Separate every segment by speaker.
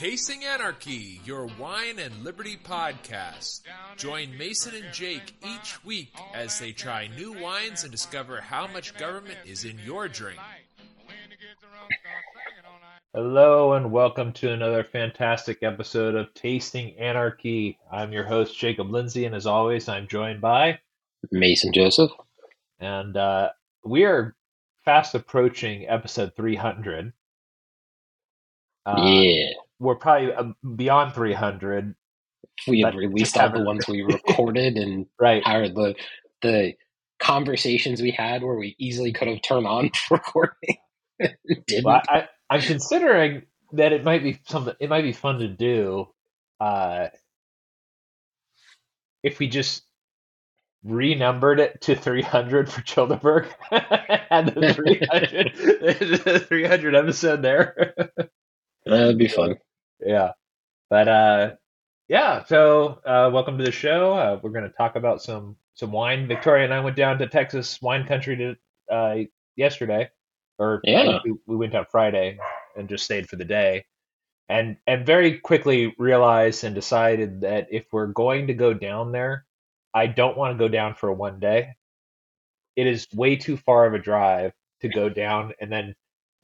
Speaker 1: Tasting Anarchy, your wine and liberty podcast. Join Mason and Jake each week as they try new wines and discover how much government is in your drink.
Speaker 2: Hello and welcome to another fantastic episode of Tasting Anarchy. I'm your host Jacob Lindsay, and as always, I'm joined by
Speaker 3: Mason Joseph,
Speaker 2: and uh, we are fast approaching episode 300.
Speaker 3: Uh, yeah,
Speaker 2: we're probably uh, beyond 300.
Speaker 3: We have released all the ones we recorded and
Speaker 2: right,
Speaker 3: our the the conversations we had where we easily could have turned on recording.
Speaker 2: Didn't. Well, I, I'm considering that it might be something. It might be fun to do. Uh, if we just renumbered it to 300 for Childeberg and the 300, the 300 episode there.
Speaker 3: That'd be fun.
Speaker 2: Yeah, but uh, yeah. So uh, welcome to the show. Uh, we're going to talk about some some wine. Victoria and I went down to Texas wine country to uh, yesterday or
Speaker 3: yeah.
Speaker 2: we, we went on Friday and just stayed for the day, and and very quickly realized and decided that if we're going to go down there, I don't want to go down for one day. It is way too far of a drive to go down and then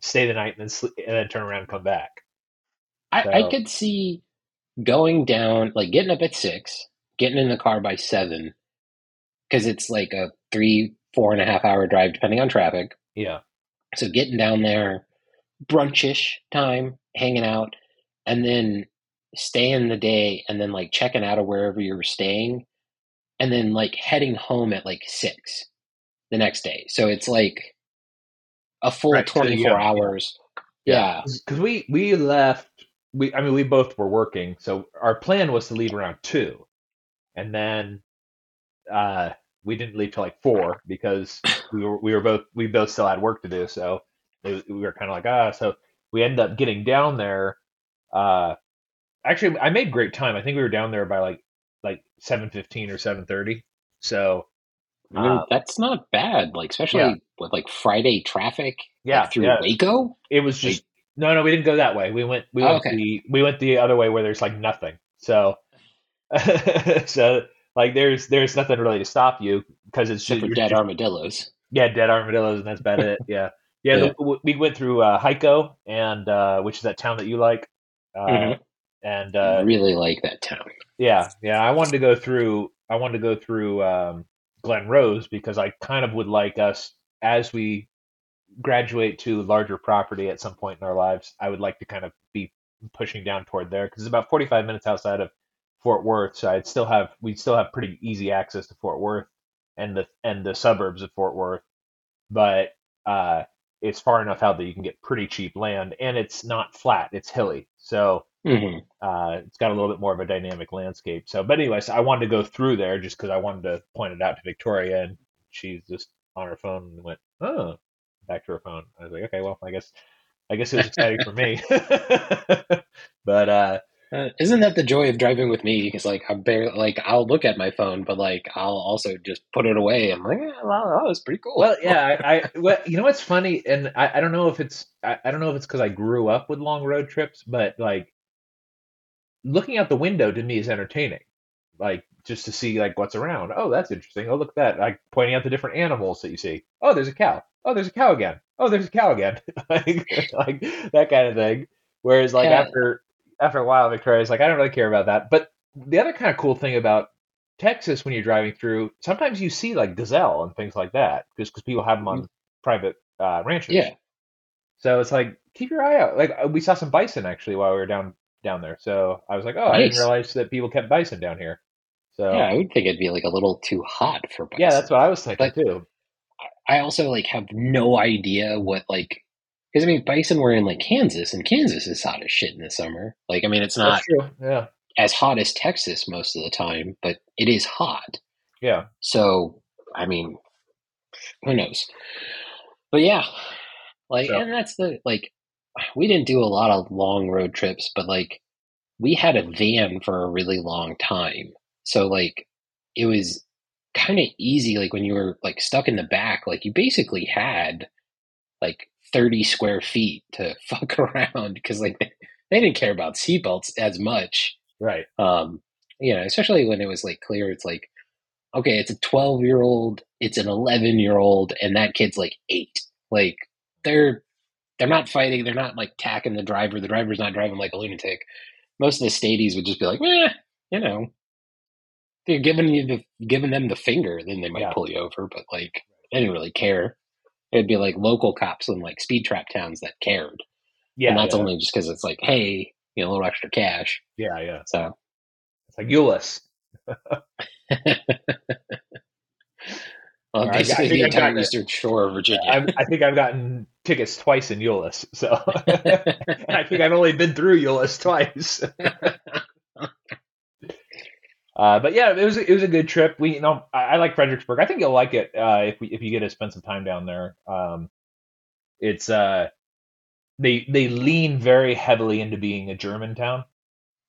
Speaker 2: stay the night and then sleep, and then turn around and come back.
Speaker 3: I, so, I could see going down, like getting up at six, getting in the car by seven, because it's like a three, four and a half hour drive, depending on traffic.
Speaker 2: Yeah.
Speaker 3: So getting down there, brunchish time, hanging out, and then staying the day, and then like checking out of wherever you were staying, and then like heading home at like six the next day. So it's like a full right, 24 so, yeah, hours. Yeah.
Speaker 2: Because we, we left, we, I mean, we both were working. So our plan was to leave around two. And then, uh, we didn't leave till like four because we were we were both we both still had work to do. So we were kind of like ah. So we ended up getting down there. Uh, actually, I made great time. I think we were down there by like like seven fifteen or seven thirty. So
Speaker 3: I mean, uh, that's not bad. Like especially yeah. with like Friday traffic.
Speaker 2: Yeah,
Speaker 3: like, through
Speaker 2: yeah.
Speaker 3: Waco.
Speaker 2: It was just like, no, no. We didn't go that way. We went we went okay. the we went the other way where there's like nothing. So so like there's there's nothing really to stop you because it's
Speaker 3: just dead armadillos.
Speaker 2: Yeah, dead armadillos, and that's about it. Yeah, yeah. yeah. The, we went through uh, Hico, and uh, which is that town that you like. Uh, mm-hmm. And uh,
Speaker 3: I really like that town.
Speaker 2: Yeah, yeah. I wanted to go through. I wanted to go through um, Glen Rose because I kind of would like us as we graduate to larger property at some point in our lives. I would like to kind of be pushing down toward there because it's about 45 minutes outside of Fort Worth, so I'd still have we'd still have pretty easy access to Fort Worth and the and the suburbs of Fort Worth, but uh, it's far enough out that you can get pretty cheap land, and it's not flat; it's hilly, so
Speaker 3: mm-hmm.
Speaker 2: uh, it's got a little bit more of a dynamic landscape. So, but anyways, I wanted to go through there just because I wanted to point it out to Victoria, and she's just on her phone and went, "Oh," back to her phone. I was like, "Okay, well, I guess." I guess it was exciting for me, but uh,
Speaker 3: uh, isn't that the joy of driving with me? Because like I barely like I'll look at my phone, but like I'll also just put it away. I'm like, well, that was pretty cool.
Speaker 2: Well, yeah, I, I well, you know what's funny, and I, I don't know if it's I, I don't know if it's because I grew up with long road trips, but like looking out the window to me is entertaining. Like just to see like what's around. Oh, that's interesting. Oh, look at that. Like pointing out the different animals that you see. Oh, there's a cow. Oh, there's a cow again. Oh, there's a cow again. like, like that kind of thing. Whereas like yeah. after after a while, Victoria's like, I don't really care about that. But the other kind of cool thing about Texas when you're driving through, sometimes you see like gazelle and things like that, just because people have them on mm. private uh, ranches.
Speaker 3: Yeah.
Speaker 2: So it's like keep your eye out. Like uh, we saw some bison actually while we were down down there. So I was like, oh, nice. I didn't realize that people kept bison down here. So
Speaker 3: yeah, I would think it'd be like a little too hot for bison.
Speaker 2: Yeah, that's what I was thinking but too.
Speaker 3: I also like have no idea what like because I mean, bison were in like Kansas, and Kansas is hot as shit in the summer. Like, I mean, it's not
Speaker 2: yeah.
Speaker 3: as hot as Texas most of the time, but it is hot.
Speaker 2: Yeah.
Speaker 3: So, I mean, who knows? But yeah, like, so. and that's the like, we didn't do a lot of long road trips, but like, we had a van for a really long time. So, like, it was kind of easy. Like, when you were like stuck in the back, like, you basically had like 30 square feet to fuck around because like they didn't care about seatbelts as much.
Speaker 2: Right.
Speaker 3: Um, you know, especially when it was like clear, it's like, okay, it's a 12 year old, it's an 11 year old, and that kid's like eight. Like they're they're not fighting, they're not like tacking the driver. The driver's not driving like a lunatic. Most of the stadies would just be like, eh, you know, they're giving you the giving them the finger, then they might yeah. pull you over. But like, they didn't really care. It'd be like local cops in like speed trap towns that cared. Yeah, and that's yeah. only just because it's like, hey, you know, a little extra cash.
Speaker 2: Yeah, yeah.
Speaker 3: So
Speaker 2: it's like Euless.
Speaker 3: well, basically the entire eastern shore of Virginia.
Speaker 2: i I think I've gotten tickets twice in Euless, so I think I've only been through Euless twice. Uh, but yeah, it was it was a good trip. We you know I, I like Fredericksburg. I think you'll like it uh, if we, if you get to spend some time down there. Um, it's uh they they lean very heavily into being a German town,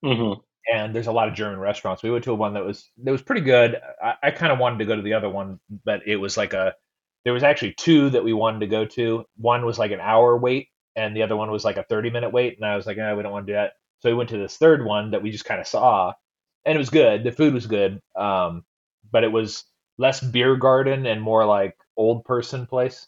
Speaker 3: mm-hmm.
Speaker 2: and there's a lot of German restaurants. We went to a one that was that was pretty good. I, I kind of wanted to go to the other one, but it was like a there was actually two that we wanted to go to. One was like an hour wait, and the other one was like a 30 minute wait. And I was like, eh, we don't want to do that. So we went to this third one that we just kind of saw and it was good. The food was good, um, but it was less beer garden and more like old person place.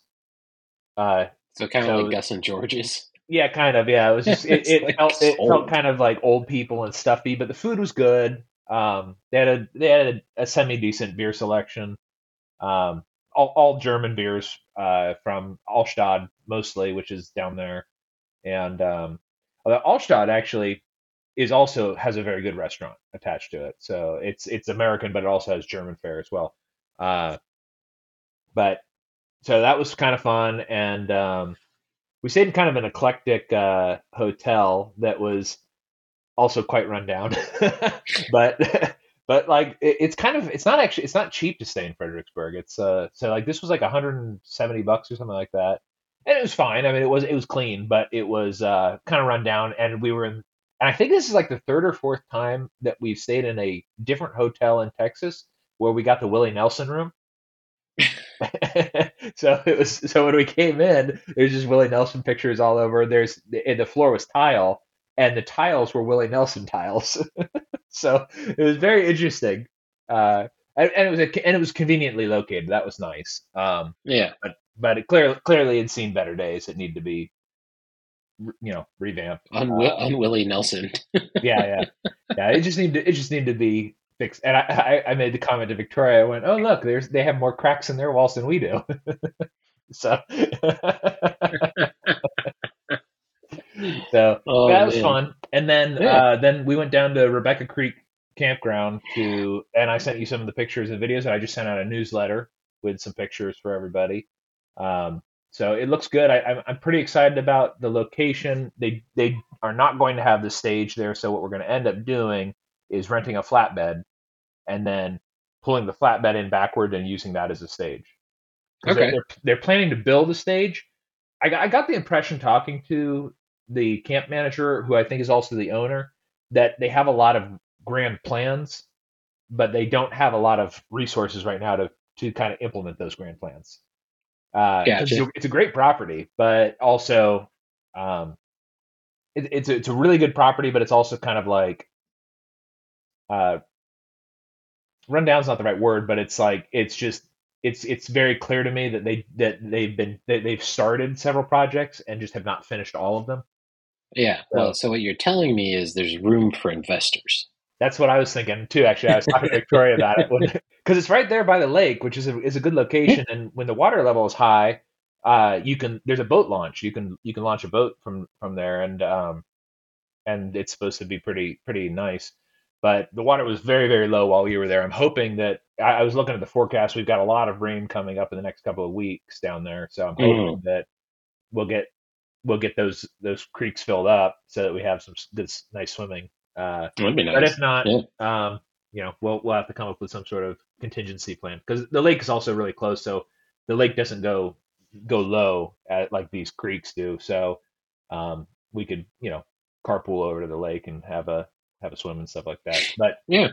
Speaker 2: Uh,
Speaker 3: so kind of like Gus and George's.
Speaker 2: Yeah, kind of. Yeah, it was just it, it like felt it felt kind of like old people and stuffy, but the food was good. Um, they had a they had a, a semi decent beer selection. Um, all, all German beers uh, from Altstadt mostly, which is down there, and um, Altstadt actually is also has a very good restaurant attached to it. So it's it's American, but it also has German fare as well. Uh, but so that was kind of fun, and um, we stayed in kind of an eclectic uh, hotel that was also quite run down, but but like it, it's kind of it's not actually it's not cheap to stay in Fredericksburg. It's uh so like this was like 170 bucks or something like that. And it was fine. I mean, it was it was clean, but it was uh, kind of run down. And we were in and I think this is like the third or fourth time that we've stayed in a different hotel in Texas where we got the Willie Nelson room. so it was so when we came in, there's just Willie Nelson pictures all over. There's and the floor was tile, and the tiles were Willie Nelson tiles. so it was very interesting. Uh, and, and, it was a, and it was conveniently located. That was nice. Um,
Speaker 3: yeah,
Speaker 2: but but it clearly clearly had seen better days. It needed to be you know revamp
Speaker 3: On, uh, on Willie Nelson.
Speaker 2: yeah, yeah, yeah. It just need to it just need to be fixed. And I, I, I made the comment to Victoria. I went, oh look, there's they have more cracks in their walls than we do. so. so oh, that was man. fun, and then yeah. uh, then we went down to Rebecca Creek campground to, and I sent you some of the pictures and videos. And i just sent out a newsletter with some pictures for everybody. Um, so it looks good. I, I'm pretty excited about the location. They they are not going to have the stage there. So what we're going to end up doing is renting a flatbed and then pulling the flatbed in backward and using that as a stage.
Speaker 3: Okay.
Speaker 2: They're, they're, planning to build a stage. I got, I got the impression talking to the camp manager, who I think is also the owner, that they have a lot of grand plans, but they don't have a lot of resources right now to to kind of implement those grand plans. Uh, gotcha. it's, a, great property, but also um, it, it's a, it's a really good property, but it's also kind of like uh, rundown's not the right word, but it's like it's just it's it's very clear to me that they that they've been that they've started several projects and just have not finished all of them.
Speaker 3: Yeah. So, well, so what you're telling me is there's room for investors.
Speaker 2: That's what I was thinking too. Actually, I was talking to Victoria about it because it's right there by the lake, which is a is a good location. And when the water level is high, uh, you can there's a boat launch. You can you can launch a boat from from there, and um, and it's supposed to be pretty pretty nice. But the water was very very low while we were there. I'm hoping that I, I was looking at the forecast. We've got a lot of rain coming up in the next couple of weeks down there, so I'm hoping mm. that we'll get we'll get those those creeks filled up so that we have some good nice swimming uh,
Speaker 3: That'd be nice.
Speaker 2: But if not, yeah. um, you know, we'll we'll have to come up with some sort of contingency plan because the lake is also really close, so the lake doesn't go go low at like these creeks do. So um, we could, you know, carpool over to the lake and have a have a swim and stuff like that. But
Speaker 3: yeah,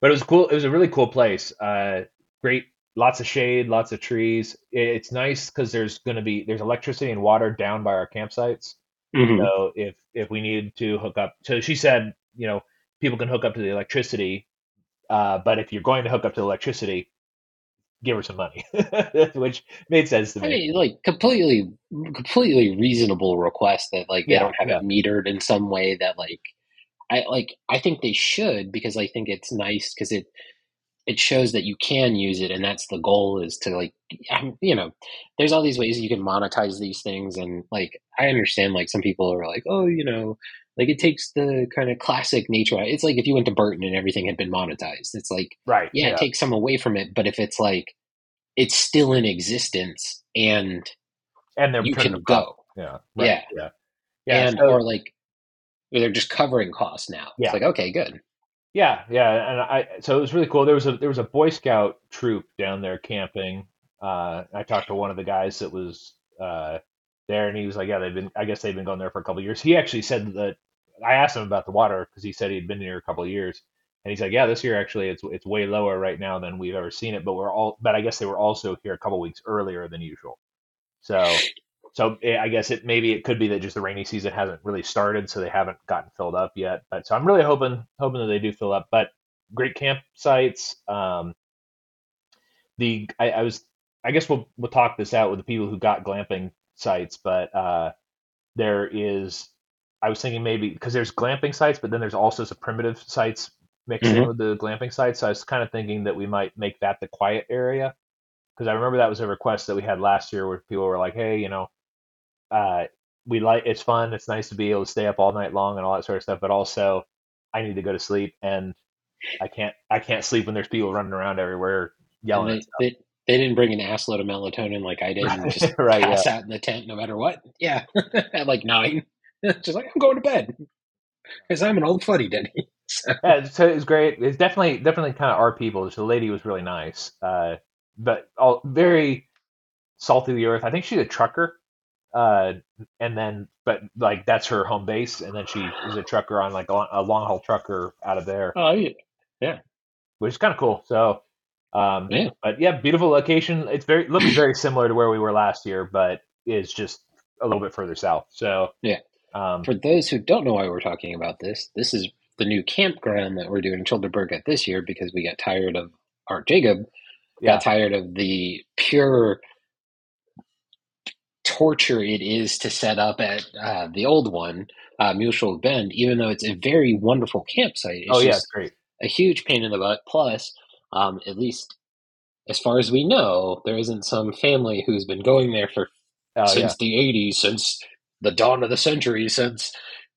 Speaker 2: but it was cool. It was a really cool place. Uh, great, lots of shade, lots of trees. It's nice because there's going to be there's electricity and water down by our campsites, Mm-hmm. So if if we need to hook up, so she said, you know, people can hook up to the electricity, uh, but if you're going to hook up to the electricity, give her some money, which made sense to me.
Speaker 3: I mean, like completely, completely reasonable request that like they yeah, don't have yeah. it metered in some way that like I like. I think they should because I think it's nice because it it shows that you can use it, and that's the goal is to like you know, there's all these ways you can monetize these things, and like I understand like some people are like, oh, you know, like it takes the kind of classic nature. It's like if you went to Burton and everything had been monetized. It's like,
Speaker 2: right?
Speaker 3: Yeah, yeah. it takes some away from it. But if it's like it's still in existence and
Speaker 2: and they're
Speaker 3: you can go,
Speaker 2: yeah,
Speaker 3: right. yeah,
Speaker 2: yeah,
Speaker 3: yeah, and so, or like they're just covering costs now.
Speaker 2: Yeah.
Speaker 3: It's like okay, good.
Speaker 2: Yeah, yeah, and I so it was really cool. There was a there was a Boy Scout troop down there camping. Uh, I talked to one of the guys that was uh, there, and he was like, "Yeah, they've been. I guess they've been going there for a couple years." He actually said that I asked him about the water because he said he'd been here a couple years, and he's like, "Yeah, this year actually it's it's way lower right now than we've ever seen it." But we're all, but I guess they were also here a couple weeks earlier than usual. So, so eh, I guess it maybe it could be that just the rainy season hasn't really started, so they haven't gotten filled up yet. But so I'm really hoping hoping that they do fill up. But great campsites. Um, the I, I was I guess we'll we'll talk this out with the people who got glamping sites, but uh, there is. I was thinking maybe because there's glamping sites, but then there's also some primitive sites mixed mm-hmm. in with the glamping sites. So I was kind of thinking that we might make that the quiet area because I remember that was a request that we had last year where people were like, "Hey, you know, uh, we like it's fun, it's nice to be able to stay up all night long and all that sort of stuff, but also I need to go to sleep and I can't I can't sleep when there's people running around everywhere yelling."
Speaker 3: They, they didn't bring an ass load of melatonin like I did and just right, pass yeah. out in the tent no matter what. Yeah, at like nine, just like I'm going to bed because I'm an old fuddy duddy.
Speaker 2: So. Yeah, so it was great. It's definitely definitely kind of our people. The lady was really nice, uh, but all very salty of the earth. I think she's a trucker, uh, and then but like that's her home base, and then she is a trucker on like a, long haul trucker out of there.
Speaker 3: Oh yeah, yeah,
Speaker 2: which is kind of cool. So um, yeah. But yeah, beautiful location. It's very looks very similar to where we were last year, but is just a little bit further south. So
Speaker 3: yeah. Um, For those who don't know why we're talking about this, this is the new campground that we're doing in Childerberg at this year because we got tired of our Jacob yeah. got tired of the pure torture it is to set up at uh, the old one, uh, Muleshoe Bend, even though it's a very wonderful campsite. It's
Speaker 2: oh yeah, great.
Speaker 3: A huge pain in the butt. Plus, um, at least as far as we know, there isn't some family who's been going there for oh, since yeah. the 80s, since the dawn of the century, since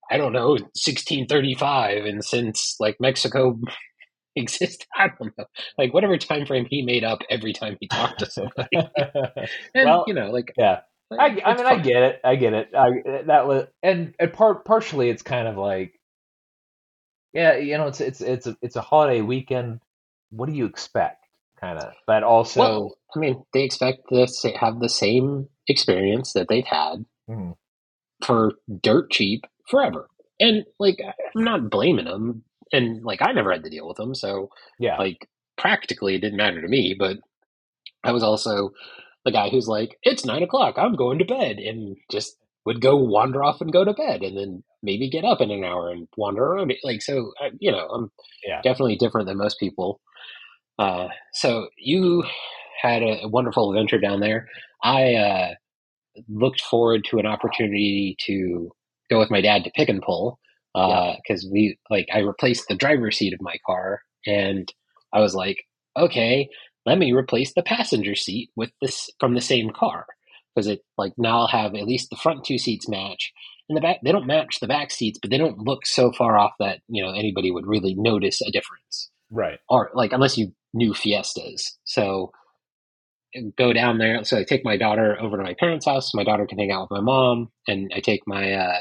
Speaker 3: I don't know, 1635, and since like Mexico existed. I don't know, like whatever time frame he made up every time he talked to somebody. and well, you know, like
Speaker 2: yeah. I, I mean, fun. I get it. I get it. I, that was, and and part partially, it's kind of like, yeah, you know, it's it's it's a it's a holiday weekend what do you expect? Kind of, but also, well,
Speaker 3: I mean, they expect to have the same experience that they've had mm. for dirt cheap forever. And like, I'm not blaming them. And like, I never had to deal with them, so
Speaker 2: yeah,
Speaker 3: like practically it didn't matter to me. But I was also the guy who's like, it's nine o'clock, I'm going to bed, and just would go wander off and go to bed, and then maybe get up in an hour and wander around. Like so, you know, I'm
Speaker 2: yeah.
Speaker 3: definitely different than most people. Uh, so you had a wonderful adventure down there. I uh, looked forward to an opportunity to go with my dad to pick and pull because uh, we like I replaced the driver's seat of my car, and I was like, okay, let me replace the passenger seat with this from the same car because it like now I'll have at least the front two seats match. And the back, they don't match the back seats, but they don't look so far off that you know anybody would really notice a difference.
Speaker 2: Right.
Speaker 3: Or like unless you knew fiestas. So go down there. So I take my daughter over to my parents' house. My daughter can hang out with my mom, and I take my uh,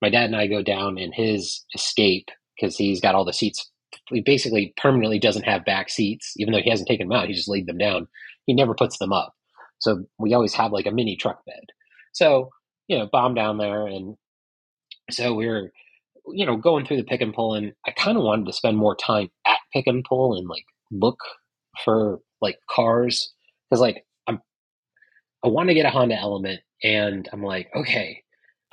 Speaker 3: my dad and I go down in his escape because he's got all the seats. He basically permanently doesn't have back seats, even though he hasn't taken them out. He just laid them down. He never puts them up. So we always have like a mini truck bed. So you know, bomb down there, and so we're you know going through the pick and pull, and I kind of wanted to spend more time at pick and pull and like look for like cars because like I'm I want to get a Honda Element and I'm like okay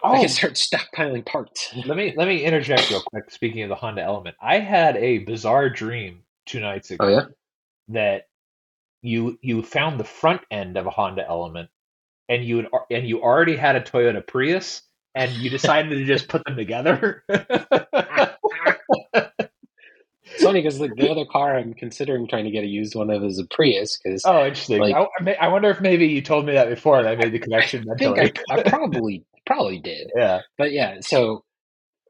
Speaker 3: Oh. I can oh. start stockpiling parts.
Speaker 2: let me let me interject real quick. Speaking of the Honda Element, I had a bizarre dream two nights oh, ago.
Speaker 3: Oh yeah,
Speaker 2: that you you found the front end of a Honda Element, and you and you already had a Toyota Prius, and you decided to just put them together.
Speaker 3: It's funny because like the other car I'm considering trying to get a used one of is a Prius. Because
Speaker 2: oh, interesting. Like, I, I, wonder if maybe you told me that before and I made the connection.
Speaker 3: I think I, I, probably probably did.
Speaker 2: Yeah.
Speaker 3: But yeah, so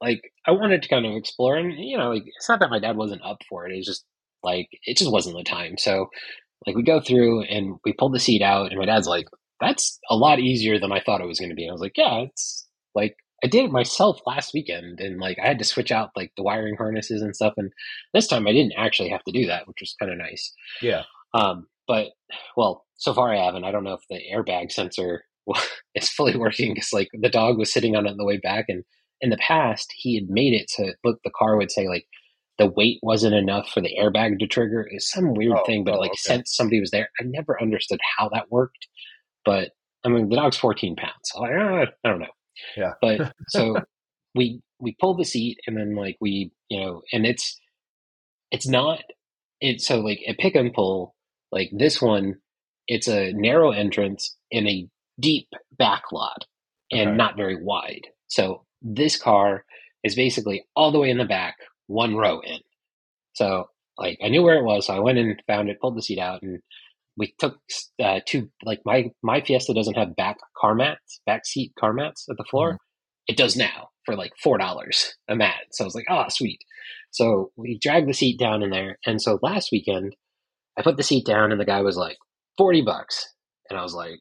Speaker 3: like I wanted to kind of explore, and you know, like it's not that my dad wasn't up for it. It's just like it just wasn't the time. So like we go through and we pull the seat out, and my dad's like, "That's a lot easier than I thought it was going to be." And I was like, "Yeah, it's like I did it myself last weekend, and like I had to switch out like the wiring harnesses and stuff. And this time I didn't actually have to do that, which was kind of nice.
Speaker 2: Yeah.
Speaker 3: Um, but well, so far I haven't. I don't know if the airbag sensor is fully working because like the dog was sitting on it on the way back, and in the past he had made it to look. The car would say like the weight wasn't enough for the airbag to trigger. It's some weird oh, thing, but oh, like okay. since somebody was there, I never understood how that worked. But I mean, the dog's 14 pounds. So like, I don't know.
Speaker 2: Yeah.
Speaker 3: But so we we pull the seat and then like we you know and it's it's not it's so like a pick and pull like this one it's a narrow entrance in a deep back lot and okay. not very wide. So this car is basically all the way in the back, one row in. So like I knew where it was, so I went and found it, pulled the seat out, and we took uh, two like my my Fiesta doesn't have back car mats, back seat car mats at the floor. Mm-hmm. It does now for like four dollars a mat. So I was like, oh, sweet. So we dragged the seat down in there, and so last weekend I put the seat down, and the guy was like forty bucks, and I was like,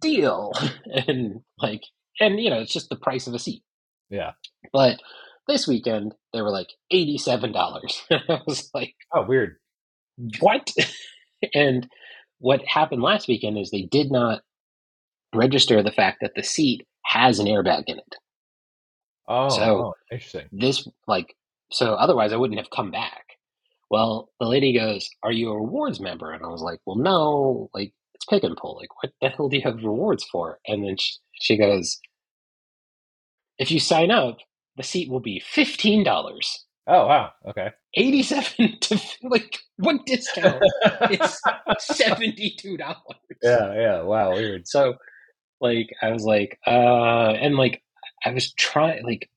Speaker 3: deal, and like, and you know, it's just the price of a seat.
Speaker 2: Yeah.
Speaker 3: But this weekend they were like eighty seven dollars. I was like,
Speaker 2: oh, weird.
Speaker 3: What? and what happened last weekend is they did not register the fact that the seat has an airbag in it.
Speaker 2: Oh, so oh, interesting.
Speaker 3: This like so otherwise I wouldn't have come back. Well, the lady goes, "Are you a rewards member?" And I was like, "Well, no. Like it's pick and pull. Like what the hell do you have rewards for?" And then she, she goes, "If you sign up, the seat will be fifteen dollars."
Speaker 2: Oh wow. Okay.
Speaker 3: Eighty-seven to like what discount? it's seventy-two dollars.
Speaker 2: Yeah, yeah. Wow, weird.
Speaker 3: So, like, I was like, uh, and like, I was trying, like,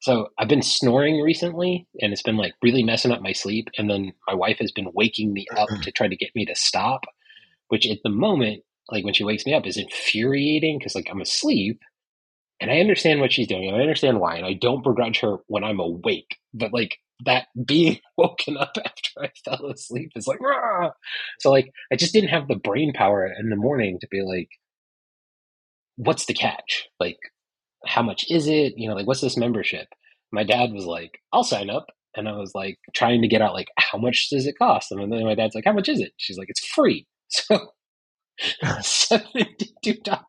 Speaker 3: so I've been snoring recently, and it's been like really messing up my sleep. And then my wife has been waking me up to try to get me to stop, which at the moment, like when she wakes me up, is infuriating because like I'm asleep and I understand what she's doing, and I understand why, and I don't begrudge her when I'm awake. But like that being woken up after I fell asleep is like, Rah! so like I just didn't have the brain power in the morning to be like, what's the catch? Like, how much is it? You know, like what's this membership? My dad was like, I'll sign up. And I was like trying to get out like how much does it cost? And then my dad's like, How much is it? She's like, It's free. So seventy two dollars.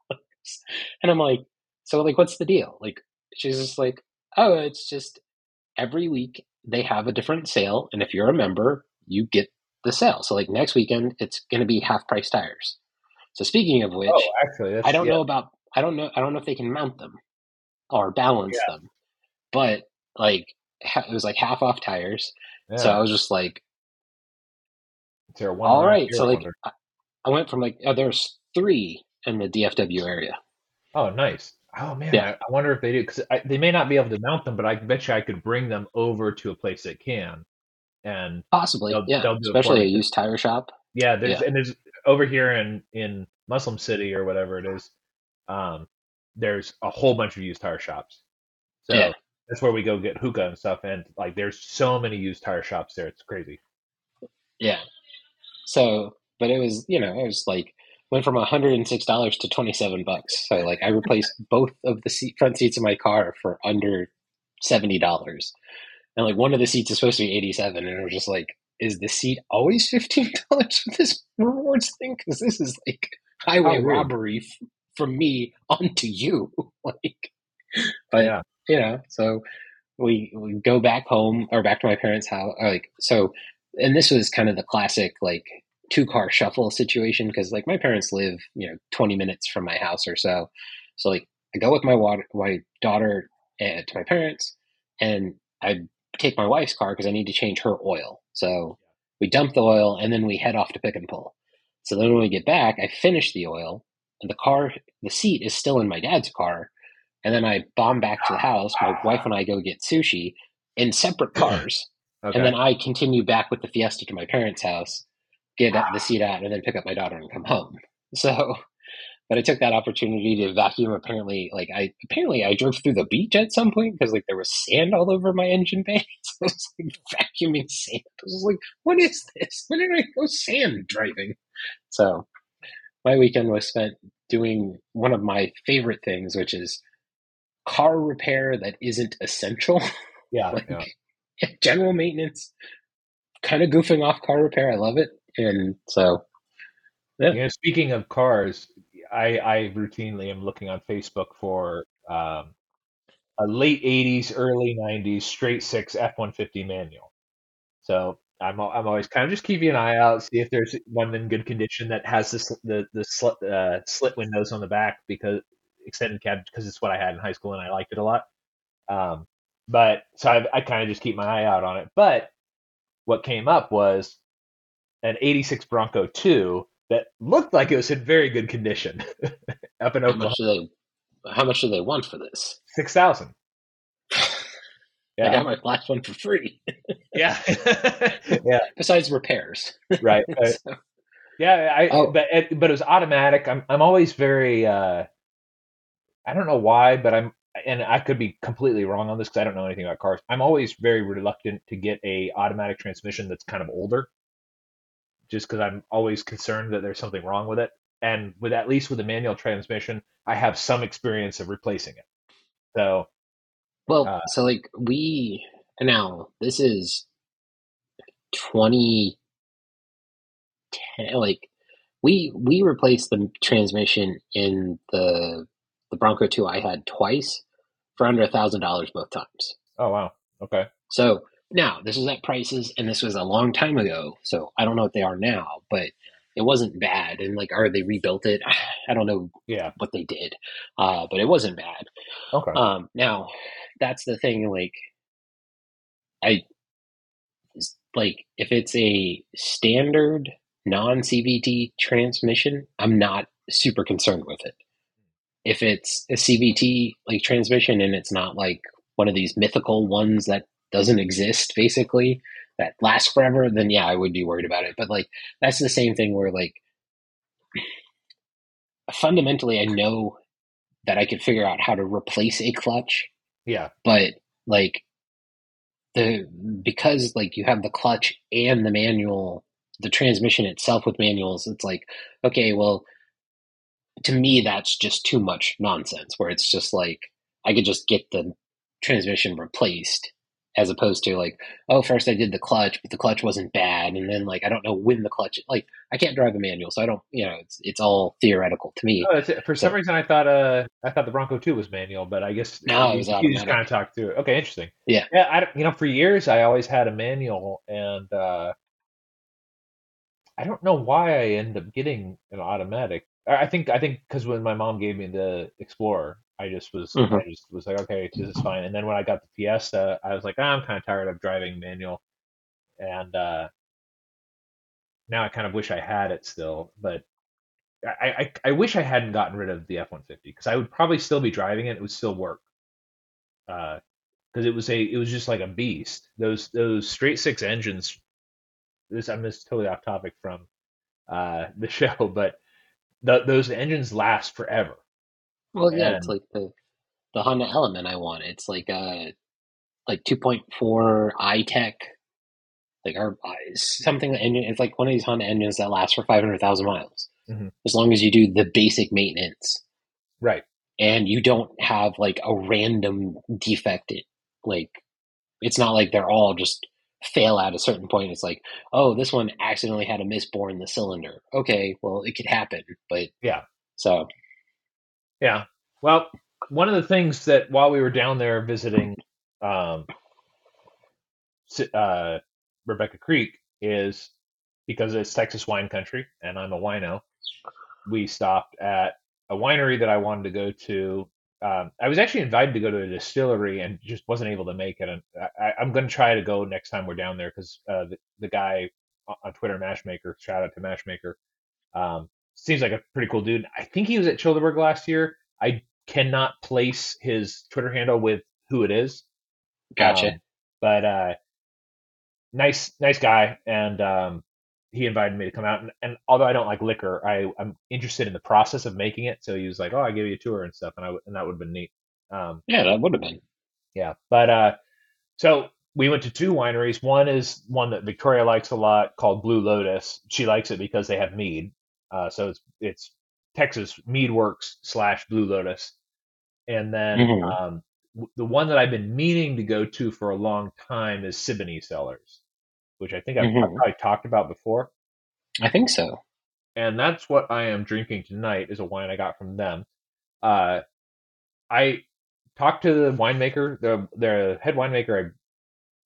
Speaker 3: And I'm like, so like, what's the deal? Like, she's just like, oh, it's just every week they have a different sale, and if you're a member, you get the sale. So like next weekend, it's going to be half price tires. So speaking of which,
Speaker 2: oh, actually,
Speaker 3: I don't yeah. know about I don't know I don't know if they can mount them or balance yeah. them, but like it was like half off tires. Yeah. So I was just like, all right. So like I went from like oh, there's three in the DFW area.
Speaker 2: Oh, nice. Oh man, yeah. I, I wonder if they do because they may not be able to mount them, but I bet you I could bring them over to a place that can, and
Speaker 3: possibly, they'll, yeah, they'll especially a used tire shop.
Speaker 2: Yeah, there's yeah. and there's over here in in Muslim City or whatever it is. Um, there's a whole bunch of used tire shops. So yeah. that's where we go get hookah and stuff. And like, there's so many used tire shops there. It's crazy.
Speaker 3: Yeah. So, but it was, you know, it was like went from $106 to 27 bucks. So like I replaced both of the seat, front seats of my car for under $70. And like one of the seats is supposed to be 87 and it was just like is the seat always $15 for this rewards thing cuz this is like highway oh, robbery f- from me onto you like but yeah you know so we we go back home or back to my parents house like so and this was kind of the classic like two car shuffle situation because like my parents live you know 20 minutes from my house or so so like I go with my water, my daughter uh, to my parents, and I take my wife's car because I need to change her oil. So we dump the oil and then we head off to pick and pull. So then when we get back, I finish the oil and the car, the seat is still in my dad's car. And then I bomb back to the house. My wife and I go get sushi in separate cars. Okay. And then I continue back with the Fiesta to my parents' house, get the seat out, and then pick up my daughter and come home. So but I took that opportunity to vacuum. Apparently, like I apparently I drove through the beach at some point because like there was sand all over my engine bay. So I was like vacuuming sand. I was like, "What is this? When did I go sand driving?" So my weekend was spent doing one of my favorite things, which is car repair that isn't essential.
Speaker 2: Yeah, like
Speaker 3: yeah. general maintenance, kind of goofing off car repair. I love it, and so
Speaker 2: yeah. You know, speaking of cars, I, I routinely am looking on Facebook for um, a late '80s, early '90s straight six F-150 manual. So I'm I'm always kind of just keeping an eye out, see if there's one in good condition that has this, the the slit, uh, slit windows on the back because extended cab because it's what I had in high school and I liked it a lot. Um, but so I, I kind of just keep my eye out on it. But what came up was an '86 Bronco 2 that looked like it was in very good condition up in
Speaker 3: how
Speaker 2: Oklahoma.
Speaker 3: Much do they, how much do they want for this?
Speaker 2: Six thousand.
Speaker 3: Yeah. I got my last one for free.
Speaker 2: yeah, yeah.
Speaker 3: Besides repairs,
Speaker 2: right? Uh, so. Yeah, I. Oh. But but it was automatic. I'm I'm always very. Uh, I don't know why, but I'm and I could be completely wrong on this because I don't know anything about cars. I'm always very reluctant to get a automatic transmission that's kind of older just because I'm always concerned that there's something wrong with it. And with at least with a manual transmission, I have some experience of replacing it. So,
Speaker 3: well, uh, so like we now this is 2010, like we we replaced the transmission in the the Bronco 2 I had twice for under a thousand dollars both times.
Speaker 2: Oh wow. Okay.
Speaker 3: So now, this was at prices, and this was a long time ago, so I don't know what they are now, but it wasn't bad. And like, are they rebuilt it? I don't know
Speaker 2: yeah.
Speaker 3: what they did, uh, but it wasn't bad.
Speaker 2: Okay.
Speaker 3: Um, now, that's the thing. Like, I like if it's a standard non CVT transmission, I'm not super concerned with it. If it's a CVT like transmission and it's not like one of these mythical ones that doesn't exist basically that lasts forever, then yeah, I would be worried about it. But like that's the same thing where like fundamentally I know that I could figure out how to replace a clutch.
Speaker 2: Yeah.
Speaker 3: But like the because like you have the clutch and the manual the transmission itself with manuals, it's like, okay, well to me that's just too much nonsense where it's just like I could just get the transmission replaced as opposed to like, oh, first I did the clutch, but the clutch wasn't bad, and then like I don't know when the clutch. Like I can't drive a manual, so I don't. You know, it's it's all theoretical to me.
Speaker 2: Oh, for some reason, I thought uh I thought the Bronco Two was manual, but I guess
Speaker 3: no,
Speaker 2: you, you just kind of talked through it. Okay, interesting.
Speaker 3: Yeah,
Speaker 2: yeah. I you know for years I always had a manual, and uh I don't know why I end up getting an automatic. I think I think because when my mom gave me the Explorer, I just was mm-hmm. I just was like, okay, this is fine. And then when I got the Fiesta, I was like, oh, I'm kind of tired of driving manual, and uh, now I kind of wish I had it still. But I, I, I wish I hadn't gotten rid of the F-150 because I would probably still be driving it. It would still work. Uh, Because it was a it was just like a beast. Those those straight six engines. This I'm just totally off topic from uh, the show, but the, those engines last forever
Speaker 3: well, yeah, and, it's like the the Honda Element I want. It's like a uh, like 2.4 iTech, like our uh, something. Engine. It's like one of these Honda engines that lasts for 500,000 miles, mm-hmm. as long as you do the basic maintenance,
Speaker 2: right?
Speaker 3: And you don't have like a random defect. It, Like it's not like they're all just fail at a certain point. It's like, oh, this one accidentally had a misbore in the cylinder. Okay, well, it could happen, but
Speaker 2: yeah.
Speaker 3: So
Speaker 2: yeah. Well, one of the things that while we were down there visiting um, uh, Rebecca Creek is because it's Texas wine country and I'm a wino. We stopped at a winery that I wanted to go to um, I was actually invited to go to a distillery and just wasn't able to make it. And I, am going to try to go next time we're down there because uh, the, the guy on Twitter, Mashmaker, shout out to Mashmaker, um, seems like a pretty cool dude. I think he was at Childeberg last year. I cannot place his Twitter handle with who it is.
Speaker 3: Gotcha.
Speaker 2: Um, but uh, nice, nice guy, and um, he invited me to come out. And, and, although I don't like liquor, I, I'm interested in the process of making it. So he was like, "Oh, I give you a tour and stuff," and I and that would have been neat. Um,
Speaker 3: yeah, that would have been.
Speaker 2: Yeah, but uh, so we went to two wineries. One is one that Victoria likes a lot called Blue Lotus. She likes it because they have mead. Uh, so it's it's Texas Mead Works slash Blue Lotus. And then mm-hmm. um, the one that I've been meaning to go to for a long time is Siboney Cellars, which I think I've, mm-hmm. Probably talked about before.
Speaker 3: I think so.
Speaker 2: And that's what I am drinking tonight is a wine I got from them. Uh, I talked to the winemaker, the the head winemaker.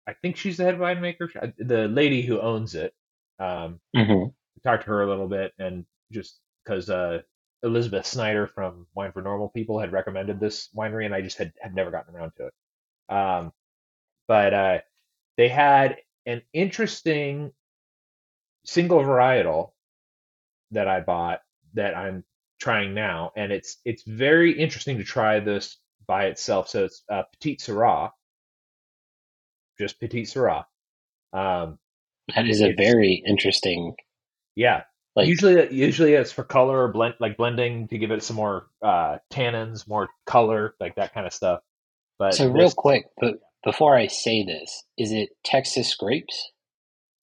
Speaker 2: I, I think she's the head winemaker, the lady who owns it. Um, mm-hmm. Talked to her a little bit, and just because uh, Elizabeth Snyder from Wine for Normal People had recommended this winery, and I just had, had never gotten around to it. Um, but uh, they had an interesting single varietal that I bought that I'm trying now, and it's it's very interesting to try this by itself. So it's uh, Petite Sirah, just Petite Sirah. Um,
Speaker 3: that is a very interesting.
Speaker 2: Yeah, like usually, usually it's for color or blend, like blending to give it some more uh, tannins, more color, like that kind of stuff.
Speaker 3: But so, this, real quick, but before I say this, is it Texas grapes?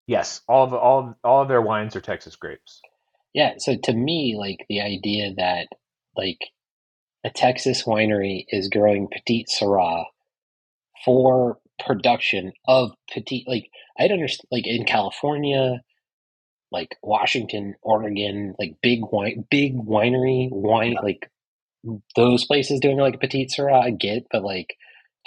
Speaker 2: Yes, all of all all of their wines are Texas grapes.
Speaker 3: Yeah, so to me, like the idea that like a Texas winery is growing Petite Sirah for production of petite, like I'd understand, like in California, like Washington, Oregon, like big wine, big winery wine, like those places doing like a petite sirah, I get, but like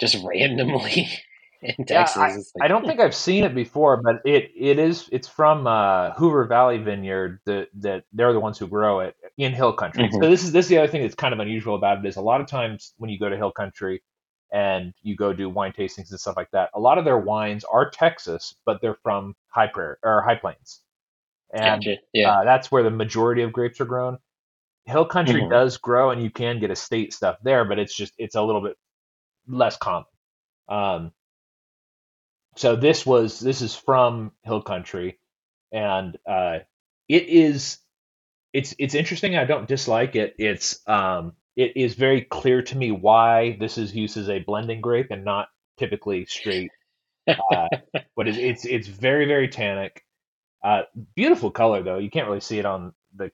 Speaker 3: just randomly in Texas, yeah, I, like,
Speaker 2: I, don't think I've seen it before, but it it is it's from uh, Hoover Valley Vineyard that that they're the ones who grow it in Hill Country. Mm-hmm. So this is this is the other thing that's kind of unusual about it is a lot of times when you go to Hill Country and you go do wine tastings and stuff like that, a lot of their wines are Texas, but they're from high prairie or high plains and gotcha. yeah. uh, that's where the majority of grapes are grown. Hill country mm-hmm. does grow, and you can get estate stuff there, but it's just it's a little bit less common. Um, so this was this is from hill country, and uh, it is it's it's interesting. I don't dislike it. It's um, it is very clear to me why this is used as a blending grape and not typically straight. Uh, but it's, it's it's very very tannic. Uh, beautiful color though. You can't really see it on the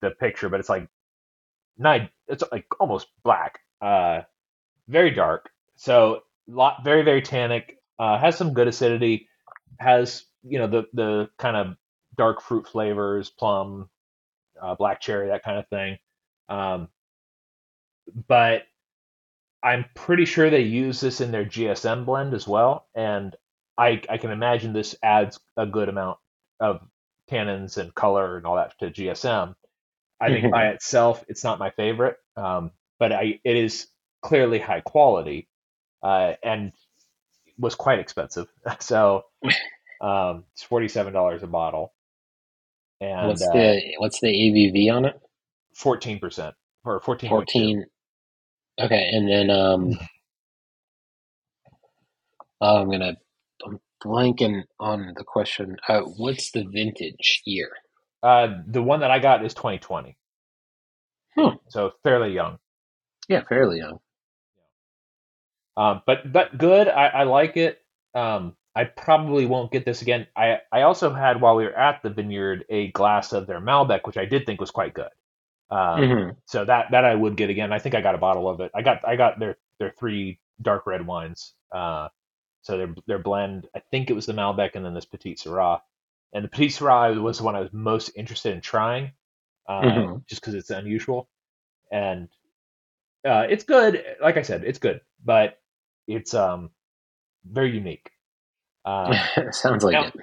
Speaker 2: the picture, but it's like night. It's like almost black. Uh, very dark. So lot very very tannic. Uh, has some good acidity. Has you know the the kind of dark fruit flavors, plum, uh, black cherry, that kind of thing. Um, but I'm pretty sure they use this in their GSM blend as well, and I I can imagine this adds a good amount of tannins and color and all that to GSM. I think by itself, it's not my favorite, um, but I, it is clearly high quality uh, and was quite expensive. So um, it's forty seven dollars a bottle.
Speaker 3: And what's uh, the what's the ABV on it?
Speaker 2: Fourteen percent or fourteen.
Speaker 3: Fourteen. Okay, and then um, I'm gonna I'm blanking on the question. Uh, what's the vintage year?
Speaker 2: Uh, the one that I got is 2020.
Speaker 3: Hmm.
Speaker 2: So fairly young.
Speaker 3: Yeah, fairly young.
Speaker 2: Um, but but good. I, I like it. Um, I probably won't get this again. I I also had while we were at the vineyard a glass of their Malbec, which I did think was quite good. Um, mm-hmm. So that that I would get again. I think I got a bottle of it. I got I got their their three dark red wines. Uh, so their their blend, I think it was the Malbec and then this Petite Sirah. And the Petite Sirah was the one I was most interested in trying, uh, mm-hmm. just because it's unusual. And uh, it's good. Like I said, it's good, but it's um very unique.
Speaker 3: Uh, Sounds like
Speaker 2: now,
Speaker 3: it.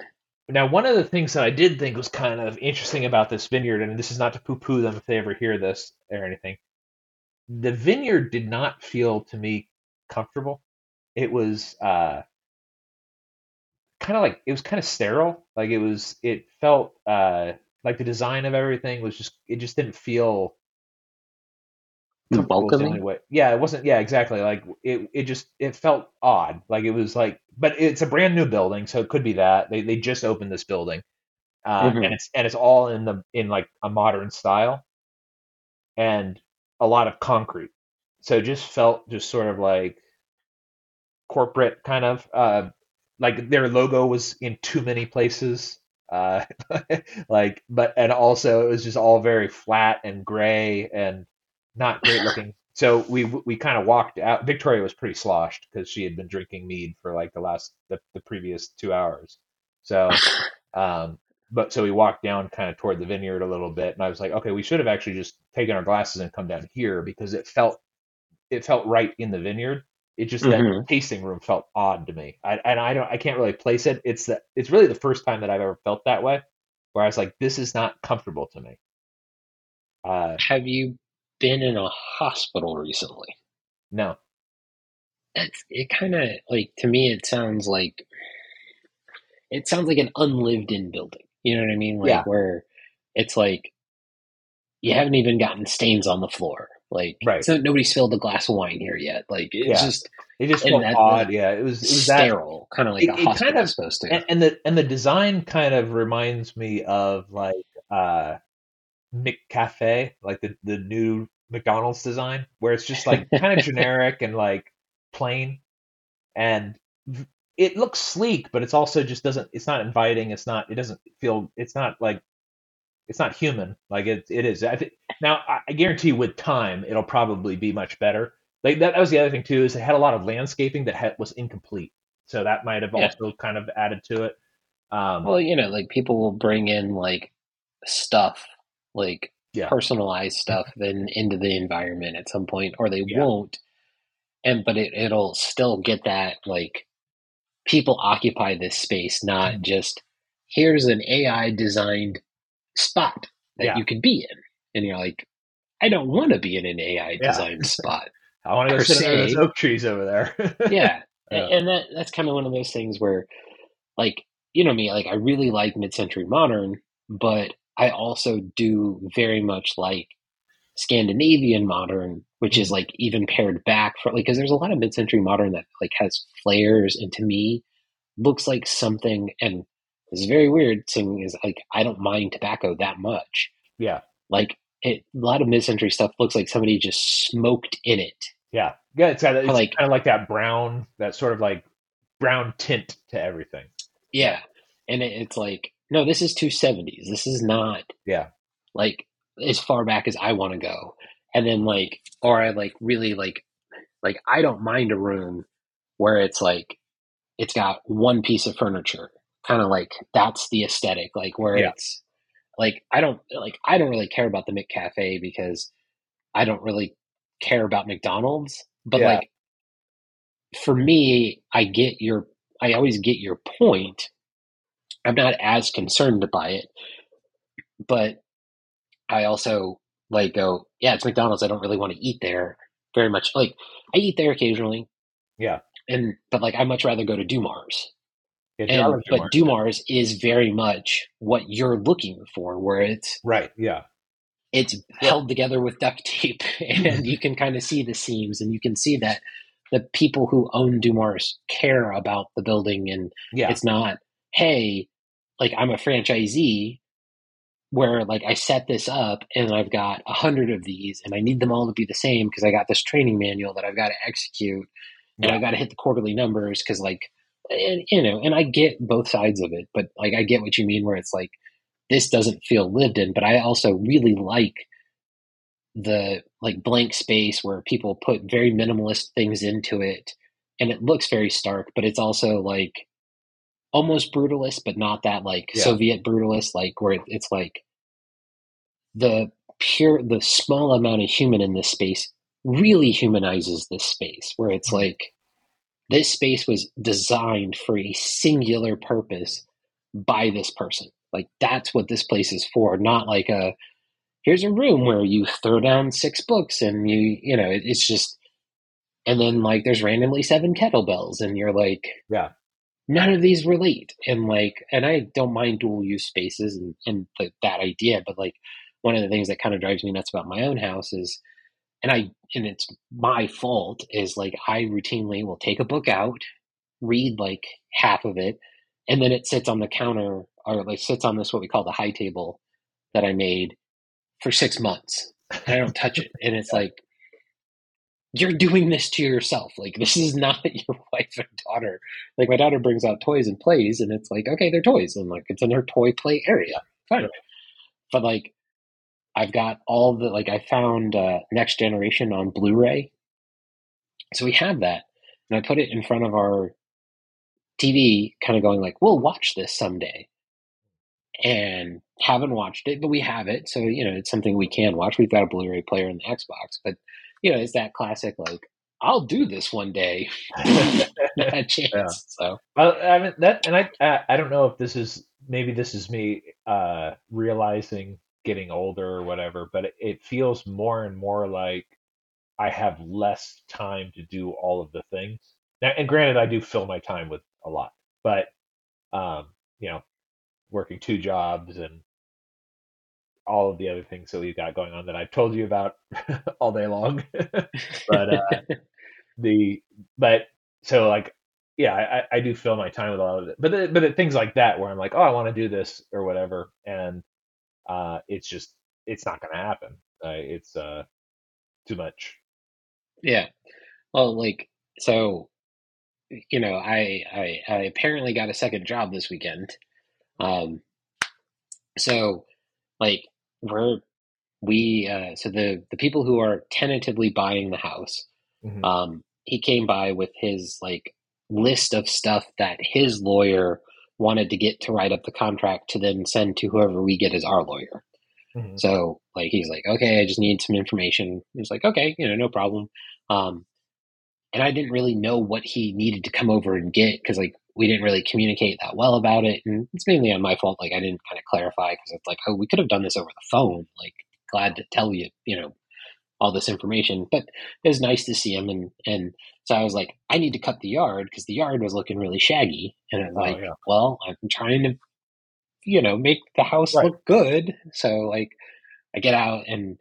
Speaker 2: Now, one of the things that I did think was kind of interesting about this vineyard, and this is not to poo-poo them if they ever hear this or anything, the vineyard did not feel to me comfortable. It was uh, kind of like it was kind of sterile. Like it was, it felt uh, like the design of everything was just it just didn't feel
Speaker 3: welcoming.
Speaker 2: Yeah, it wasn't. Yeah, exactly. Like it, it just it felt odd. Like it was like, but it's a brand new building, so it could be that they they just opened this building, uh, mm-hmm. and it's and it's all in the in like a modern style, and a lot of concrete. So it just felt just sort of like corporate kind of uh, like their logo was in too many places uh, like but and also it was just all very flat and gray and not great looking so we we kind of walked out victoria was pretty sloshed because she had been drinking mead for like the last the, the previous two hours so um but so we walked down kind of toward the vineyard a little bit and i was like okay we should have actually just taken our glasses and come down here because it felt it felt right in the vineyard it just mm-hmm. that tasting room felt odd to me. I, and I don't, I can't really place it. It's that it's really the first time that I've ever felt that way, where I was like, this is not comfortable to me.
Speaker 3: Uh, Have you been in a hospital recently?
Speaker 2: No.
Speaker 3: It's, it kind of like to me. It sounds like it sounds like an unlived in building. You know what I mean? Like
Speaker 2: yeah.
Speaker 3: where it's like you haven't even gotten stains on the floor like,
Speaker 2: right.
Speaker 3: so nobody spilled a glass of wine here yet. Like, it's yeah. just
Speaker 2: it just felt that, odd. Yeah, it was it was
Speaker 3: sterile, kind of like it, a hospital kind of, supposed to.
Speaker 2: And, and, the and the design kind of reminds me of like uh McCafe, like the the new McDonald's design, where it's just like kind of generic and like plain, and it looks sleek, but it's also just doesn't. It's not inviting. It's not. It doesn't feel. It's not like it's not human like it it is. I think now I guarantee with time it'll probably be much better. Like that, that was the other thing too is it had a lot of landscaping that had, was incomplete, so that might have yeah. also kind of added to it.
Speaker 3: Um, well, you know, like people will bring in like stuff, like yeah. personalized stuff, then into the environment at some point, or they yeah. won't. And but it it'll still get that like people occupy this space, not mm-hmm. just here's an AI designed spot that yeah. you could be in. And you're like, I don't want to be in an AI designed spot.
Speaker 2: I want to go sit under those oak trees over there.
Speaker 3: yeah. yeah. And that that's kind of one of those things where like, you know me, like I really like mid century modern, but I also do very much like Scandinavian modern, which is like even pared back for like because there's a lot of mid century modern that like has flares and to me looks like something and it's very weird saying is like I don't mind tobacco that much.
Speaker 2: Yeah.
Speaker 3: Like it, a lot of mid-century stuff looks like somebody just smoked in it.
Speaker 2: Yeah, yeah. It's, got, it's like kind of like that brown, that sort of like brown tint to everything.
Speaker 3: Yeah, and it, it's like no, this is two seventies. This is not.
Speaker 2: Yeah.
Speaker 3: Like as far back as I want to go, and then like, or I like really like, like I don't mind a room where it's like it's got one piece of furniture kind of like that's the aesthetic, like where yeah. it's like I don't like I don't really care about the McCafe because I don't really care about McDonald's, but yeah. like for me, I get your I always get your point. I'm not as concerned by it, but I also like go, yeah, it's McDonald's. I don't really want to eat there very much. Like I eat there occasionally.
Speaker 2: Yeah.
Speaker 3: And but like I much rather go to Dumars and, but Dumars is very much what you're looking for, where it's
Speaker 2: right, yeah,
Speaker 3: it's yeah. held together with duct tape, and you can kind of see the seams, and you can see that the people who own Dumars care about the building, and
Speaker 2: yeah.
Speaker 3: it's not, hey, like I'm a franchisee, where like I set this up and I've got a hundred of these, and I need them all to be the same because I got this training manual that I've got to execute, and I've got to hit the quarterly numbers because like and you know, and I get both sides of it, but like I get what you mean where it's like this doesn't feel lived in, but I also really like the like blank space where people put very minimalist things into it and it looks very stark, but it's also like almost brutalist, but not that like yeah. Soviet brutalist, like where it's like the pure, the small amount of human in this space really humanizes this space where it's mm-hmm. like this space was designed for a singular purpose by this person. Like that's what this place is for, not like a here's a room where you throw down six books and you you know it, it's just and then like there's randomly seven kettlebells and you're like
Speaker 2: yeah
Speaker 3: none of these relate. And like and i don't mind dual use spaces and, and the, that idea but like one of the things that kind of drives me nuts about my own house is and i and it's my fault is like i routinely will take a book out read like half of it and then it sits on the counter or like sits on this what we call the high table that i made for six months and i don't touch it. And it's like you're doing this to yourself. Like this is not your wife and daughter. Like my daughter brings out toys and plays, and it's like, okay, they're toys, and like it's in her toy play area. Fine. But like I've got all the like I found uh, Next Generation on Blu-ray, so we have that, and I put it in front of our TV, kind of going like, we'll watch this someday. And haven't watched it, but we have it, so you know it's something we can watch. We've got a Blu-ray player in the Xbox, but you know, it's that classic like I'll do this one day. chance. Yeah. So
Speaker 2: well, I mean that, and I, I, I don't know if this is maybe this is me uh, realizing getting older or whatever, but it, it, feels more and more like I have less time to do all of the things. Now, and granted, I do fill my time with a lot, but um, you know, working two jobs and all of the other things that we've got going on that I've told you about all day long. but uh, the but so like yeah, I, I do fill my time with a lot of it, but the, but the things like that where I'm like, oh, I want to do this or whatever, and uh, it's just it's not going to happen. Uh, it's uh, too much.
Speaker 3: Yeah. Well, like so, you know, I, I I apparently got a second job this weekend. Um, so like we're we uh, so the the people who are tentatively buying the house mm-hmm. um he came by with his like list of stuff that his lawyer wanted to get to write up the contract to then send to whoever we get as our lawyer mm-hmm. so like he's like okay i just need some information he's like okay you know no problem um and i didn't really know what he needed to come over and get because like we didn't really communicate that well about it. And it's mainly on my fault. Like I didn't kind of clarify because it's like, oh, we could have done this over the phone. Like glad to tell you, you know, all this information. But it was nice to see him. And, and so I was like, I need to cut the yard because the yard was looking really shaggy. And I was oh, like, yeah. well, I'm trying to, you know, make the house right. look good. So like I get out and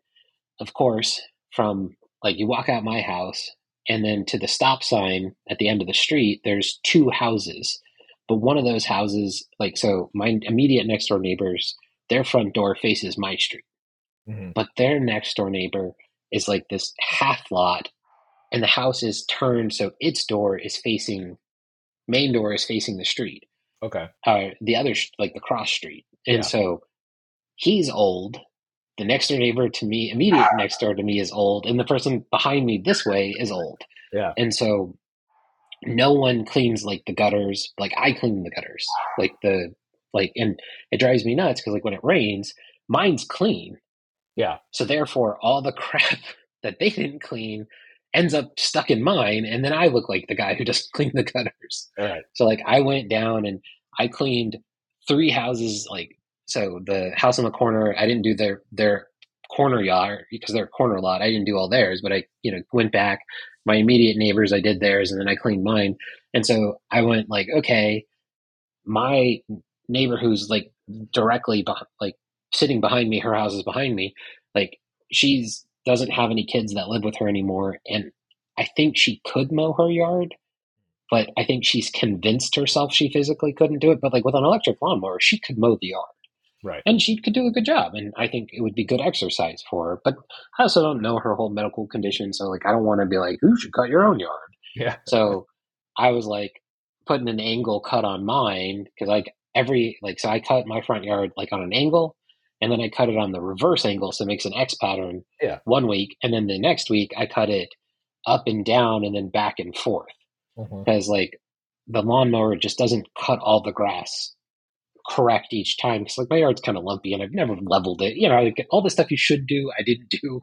Speaker 3: of course from like you walk out my house and then to the stop sign at the end of the street there's two houses. But one of those houses like so my immediate next door neighbors their front door faces my street. Mm-hmm. but their next door neighbor is like this half lot and the house is turned so its door is facing main door is facing the street.
Speaker 2: Okay.
Speaker 3: Uh, the other like the cross street. And yeah. so he's old the next door neighbor to me, immediate ah. next door to me is old, and the person behind me this way is old.
Speaker 2: Yeah.
Speaker 3: And so no one cleans like the gutters. Like I clean the gutters. Like the like and it drives me nuts because like when it rains, mine's clean.
Speaker 2: Yeah.
Speaker 3: So therefore all the crap that they didn't clean ends up stuck in mine and then I look like the guy who just cleaned the gutters.
Speaker 2: All right.
Speaker 3: So like I went down and I cleaned three houses like so the house on the corner, I didn't do their their corner yard because they're a corner lot. I didn't do all theirs, but I you know went back. My immediate neighbors, I did theirs, and then I cleaned mine. And so I went like, okay, my neighbor who's like directly like sitting behind me, her house is behind me. Like she's doesn't have any kids that live with her anymore, and I think she could mow her yard, but I think she's convinced herself she physically couldn't do it. But like with an electric lawnmower, she could mow the yard.
Speaker 2: Right.
Speaker 3: And she could do a good job. And I think it would be good exercise for her. But I also don't know her whole medical condition. So, like, I don't want to be like, you should cut your own yard.
Speaker 2: Yeah.
Speaker 3: So I was like putting an angle cut on mine because, like, every, like, so I cut my front yard like on an angle and then I cut it on the reverse angle. So it makes an X pattern
Speaker 2: yeah.
Speaker 3: one week. And then the next week I cut it up and down and then back and forth because, mm-hmm. like, the lawnmower just doesn't cut all the grass correct each time because like my yard's kind of lumpy and I've never leveled it. You know, like, all the stuff you should do, I didn't do,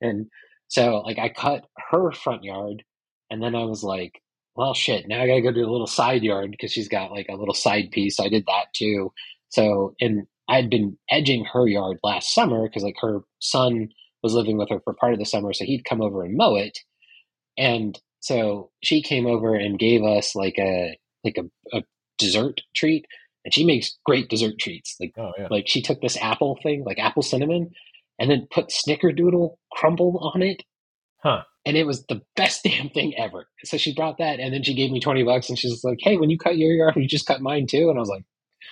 Speaker 3: and so like I cut her front yard, and then I was like, well, shit, now I gotta go do a little side yard because she's got like a little side piece. I did that too. So and I had been edging her yard last summer because like her son was living with her for part of the summer, so he'd come over and mow it. And so she came over and gave us like a like a, a dessert treat, and she makes great dessert treats. Like
Speaker 2: oh, yeah.
Speaker 3: like she took this apple thing, like apple cinnamon, and then put snickerdoodle crumble on it.
Speaker 2: Huh.
Speaker 3: And it was the best damn thing ever. So she brought that, and then she gave me twenty bucks, and she's like, "Hey, when you cut your yard, you just cut mine too." And I was like,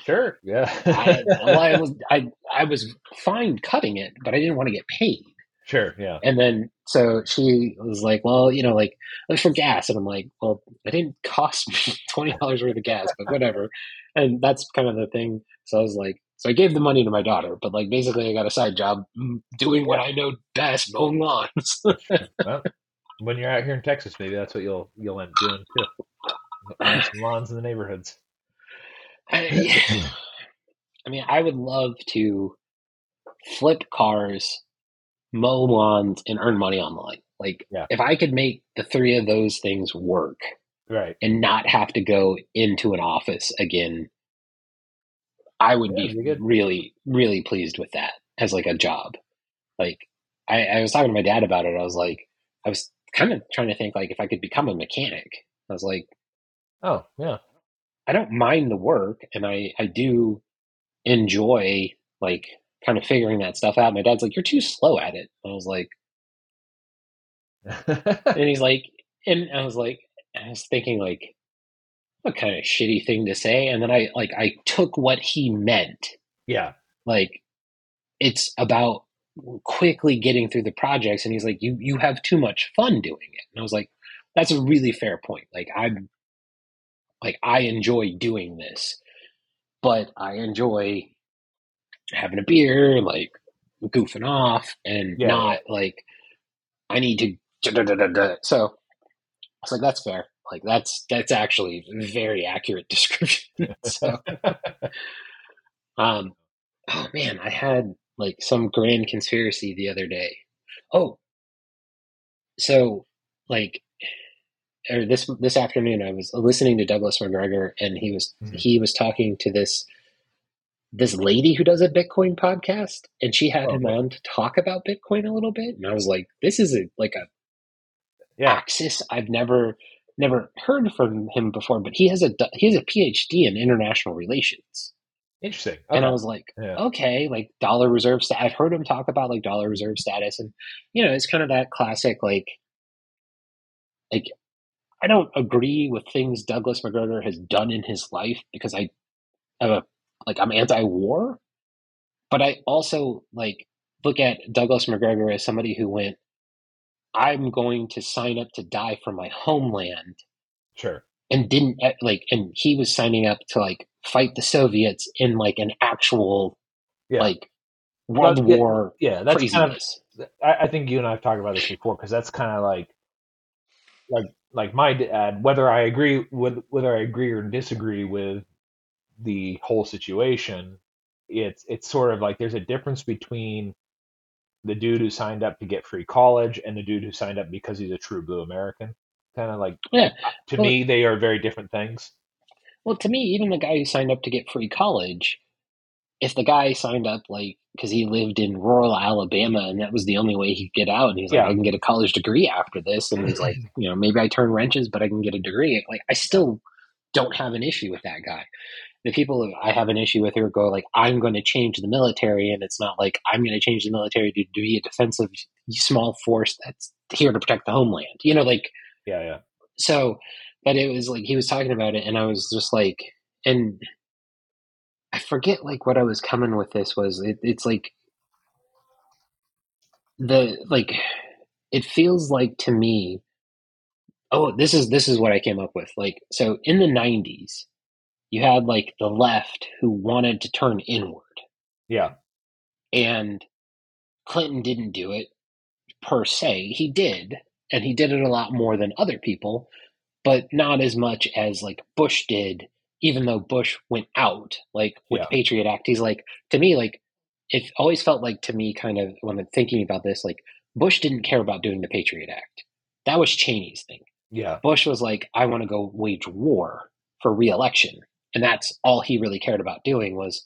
Speaker 2: "Sure, yeah."
Speaker 3: I, well, I was I I was fine cutting it, but I didn't want to get paid.
Speaker 2: Sure, yeah.
Speaker 3: And then so she was like, "Well, you know, like it was for gas," and I'm like, "Well, it didn't cost me twenty dollars worth of gas, but whatever." And that's kind of the thing. So I was like, so I gave the money to my daughter, but like basically, I got a side job mm, doing what I know best, mowing lawns.
Speaker 2: well, when you're out here in Texas, maybe that's what you'll you'll end up doing too. Mowing some lawns in the neighborhoods.
Speaker 3: I, yeah. I mean, I would love to flip cars mow lawns and earn money online. Like
Speaker 2: yeah.
Speaker 3: if I could make the three of those things work,
Speaker 2: right,
Speaker 3: and not have to go into an office again, I would
Speaker 2: yeah,
Speaker 3: be really, really pleased with that as like a job. Like I, I was talking to my dad about it. I was like, I was kind of trying to think like if I could become a mechanic. I was like,
Speaker 2: oh yeah,
Speaker 3: I don't mind the work, and I I do enjoy like kind of figuring that stuff out. My dad's like, "You're too slow at it." I was like, and he's like, and I was like, I was thinking like, what kind of shitty thing to say? And then I like I took what he meant.
Speaker 2: Yeah,
Speaker 3: like it's about quickly getting through the projects. And he's like, you you have too much fun doing it. And I was like, that's a really fair point. Like I'm like I enjoy doing this, but I enjoy having a beer, like goofing off, and
Speaker 2: Yeah,
Speaker 3: not like I need to. da-da-da-da-da. So I was like, that's fair. Like that's that's actually a very accurate description. so, um, oh man, I had like some grand conspiracy the other day. Oh, so like or this this afternoon I was listening to Douglas Macgregor and he was
Speaker 2: Mhm.
Speaker 3: he was talking to this this lady who does a Bitcoin podcast and she had
Speaker 2: Oh,
Speaker 3: him
Speaker 2: okay.
Speaker 3: on to talk about Bitcoin a little bit and I was like this is a like a
Speaker 2: yeah,
Speaker 3: axis I've never never heard from him before but he has a he has a PhD in international relations
Speaker 2: interesting.
Speaker 3: and I was like
Speaker 2: Yeah.
Speaker 3: okay like dollar reserve I've heard him talk about like dollar reserve status and you know it's kind of that classic like like I don't agree with things Douglas Macgregor has done in his life because I have a like I'm anti-war, but I also like look at Douglas Macgregor as somebody who went, I'm going to sign up to die for my homeland,
Speaker 2: sure.
Speaker 3: and didn't eh, like, and he was signing up to like fight the Soviets in like an actual
Speaker 2: Yeah.
Speaker 3: like World War
Speaker 2: Yeah, that's kind of. I, I think you and I have talked about this before because that's kind of like, like, like my dad. Whether I agree with whether I agree or disagree with the whole situation, it's it's sort of like there's a difference between the dude who signed up to get free college and the dude who signed up because he's a true blue American. Kind of like
Speaker 3: Yeah.
Speaker 2: to
Speaker 3: Well-
Speaker 2: me, they are very different things.
Speaker 3: Well, to me, even the guy who signed up to get free college, if the guy signed up like because he lived in rural Alabama and that was the only way he could get out, and he's like,
Speaker 2: Yeah.
Speaker 3: I can get a college degree after this, and he's like, you know, maybe I turn wrenches, but I can get a degree. Like, I still don't have an issue with that guy. The people I have an issue with who go like, I'm going to change the military, and it's not like I'm going to change the military to, to be a defensive small force that's here to protect the homeland. You know, like
Speaker 2: Yeah, yeah.
Speaker 3: so but it was like he was talking about it and i was just like and i forget like what i was coming with this was it, it's like the like it feels like to me oh this is this is what i came up with like so in the 90s you had like the left who wanted to turn inward
Speaker 2: Yeah,
Speaker 3: and Clinton didn't do it per se. He did, and he did it a lot more than other people, but not as much as like Bush did, even though Bush went out, like with
Speaker 2: Yeah.
Speaker 3: Patriot Act. He's like, to me, like, it always felt like to me, kind of, when I'm thinking about this, like, Bush didn't care about doing the Patriot Act. That was Cheney's thing.
Speaker 2: Yeah,
Speaker 3: Bush was like, I want to go wage war for reelection. And that's all he really cared about doing was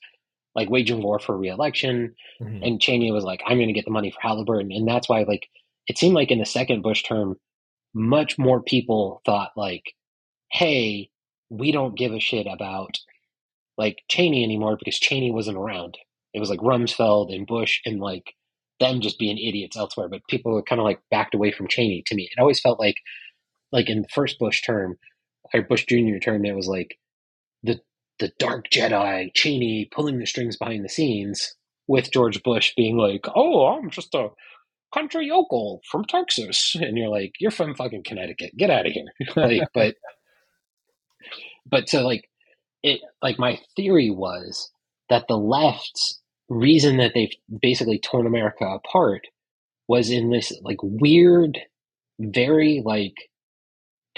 Speaker 3: like waging war for reelection.
Speaker 2: Mhm.
Speaker 3: And Cheney was like, I'm going to get the money for Halliburton. And that's why, like, it seemed like in the second Bush term, much more people thought, like, hey, we don't give a shit about like Cheney anymore because Cheney wasn't around. It was like Rumsfeld and Bush and like them just being idiots elsewhere. But people were kind of like backed away from Cheney to me. It always felt like, like in the first Bush term, or Bush Jr. term, it was like the the dark Jedi Cheney pulling the strings behind the scenes with George Bush being like, "Oh, I'm just a country yokel from Texas," and you're like, "You're from fucking Connecticut. Get out of here!" like, but but so like it like my theory was that the left's reason that they've basically torn America apart was in this like weird, very like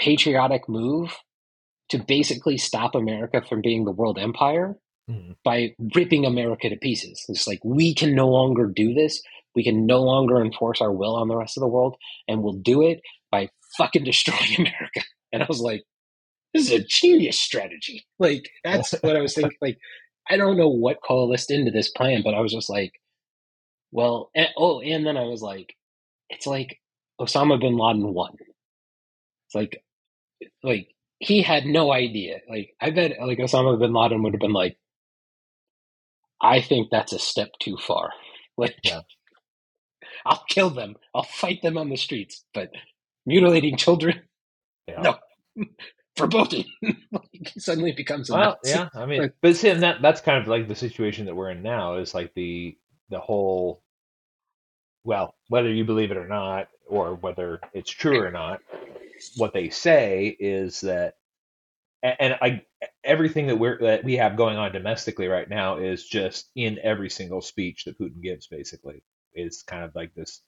Speaker 3: patriotic move to basically stop America from being the world empire
Speaker 2: Mhm.
Speaker 3: by ripping America to pieces. It's like we can no longer do this. We can no longer enforce our will on the rest of the world, and we'll do it by fucking destroying America. And I was like, this is a genius strategy. Like that's what I was thinking. Like I don't know what coalesced into this plan, but I was just like, well, and, oh, and then I was like, it's like Osama bin Laden won. It's like, like he had no idea. Like I bet, like Osama bin Laden would have been like, I think that's a step too far. Like,
Speaker 2: Yeah.
Speaker 3: I'll kill them. I'll fight them on the streets, but mutilating children,
Speaker 2: Yeah.
Speaker 3: no. Verboten. like, suddenly becomes a
Speaker 2: Well, yeah, I mean,
Speaker 3: Like-
Speaker 2: but see, and that that's kind of like the situation that we're in now is like the the whole. Well, whether you believe it or not, or whether it's true or not, what they say is that, and I everything that we're that we have going on domestically right now is just in every single speech that Putin gives. Basically, is kind of like this.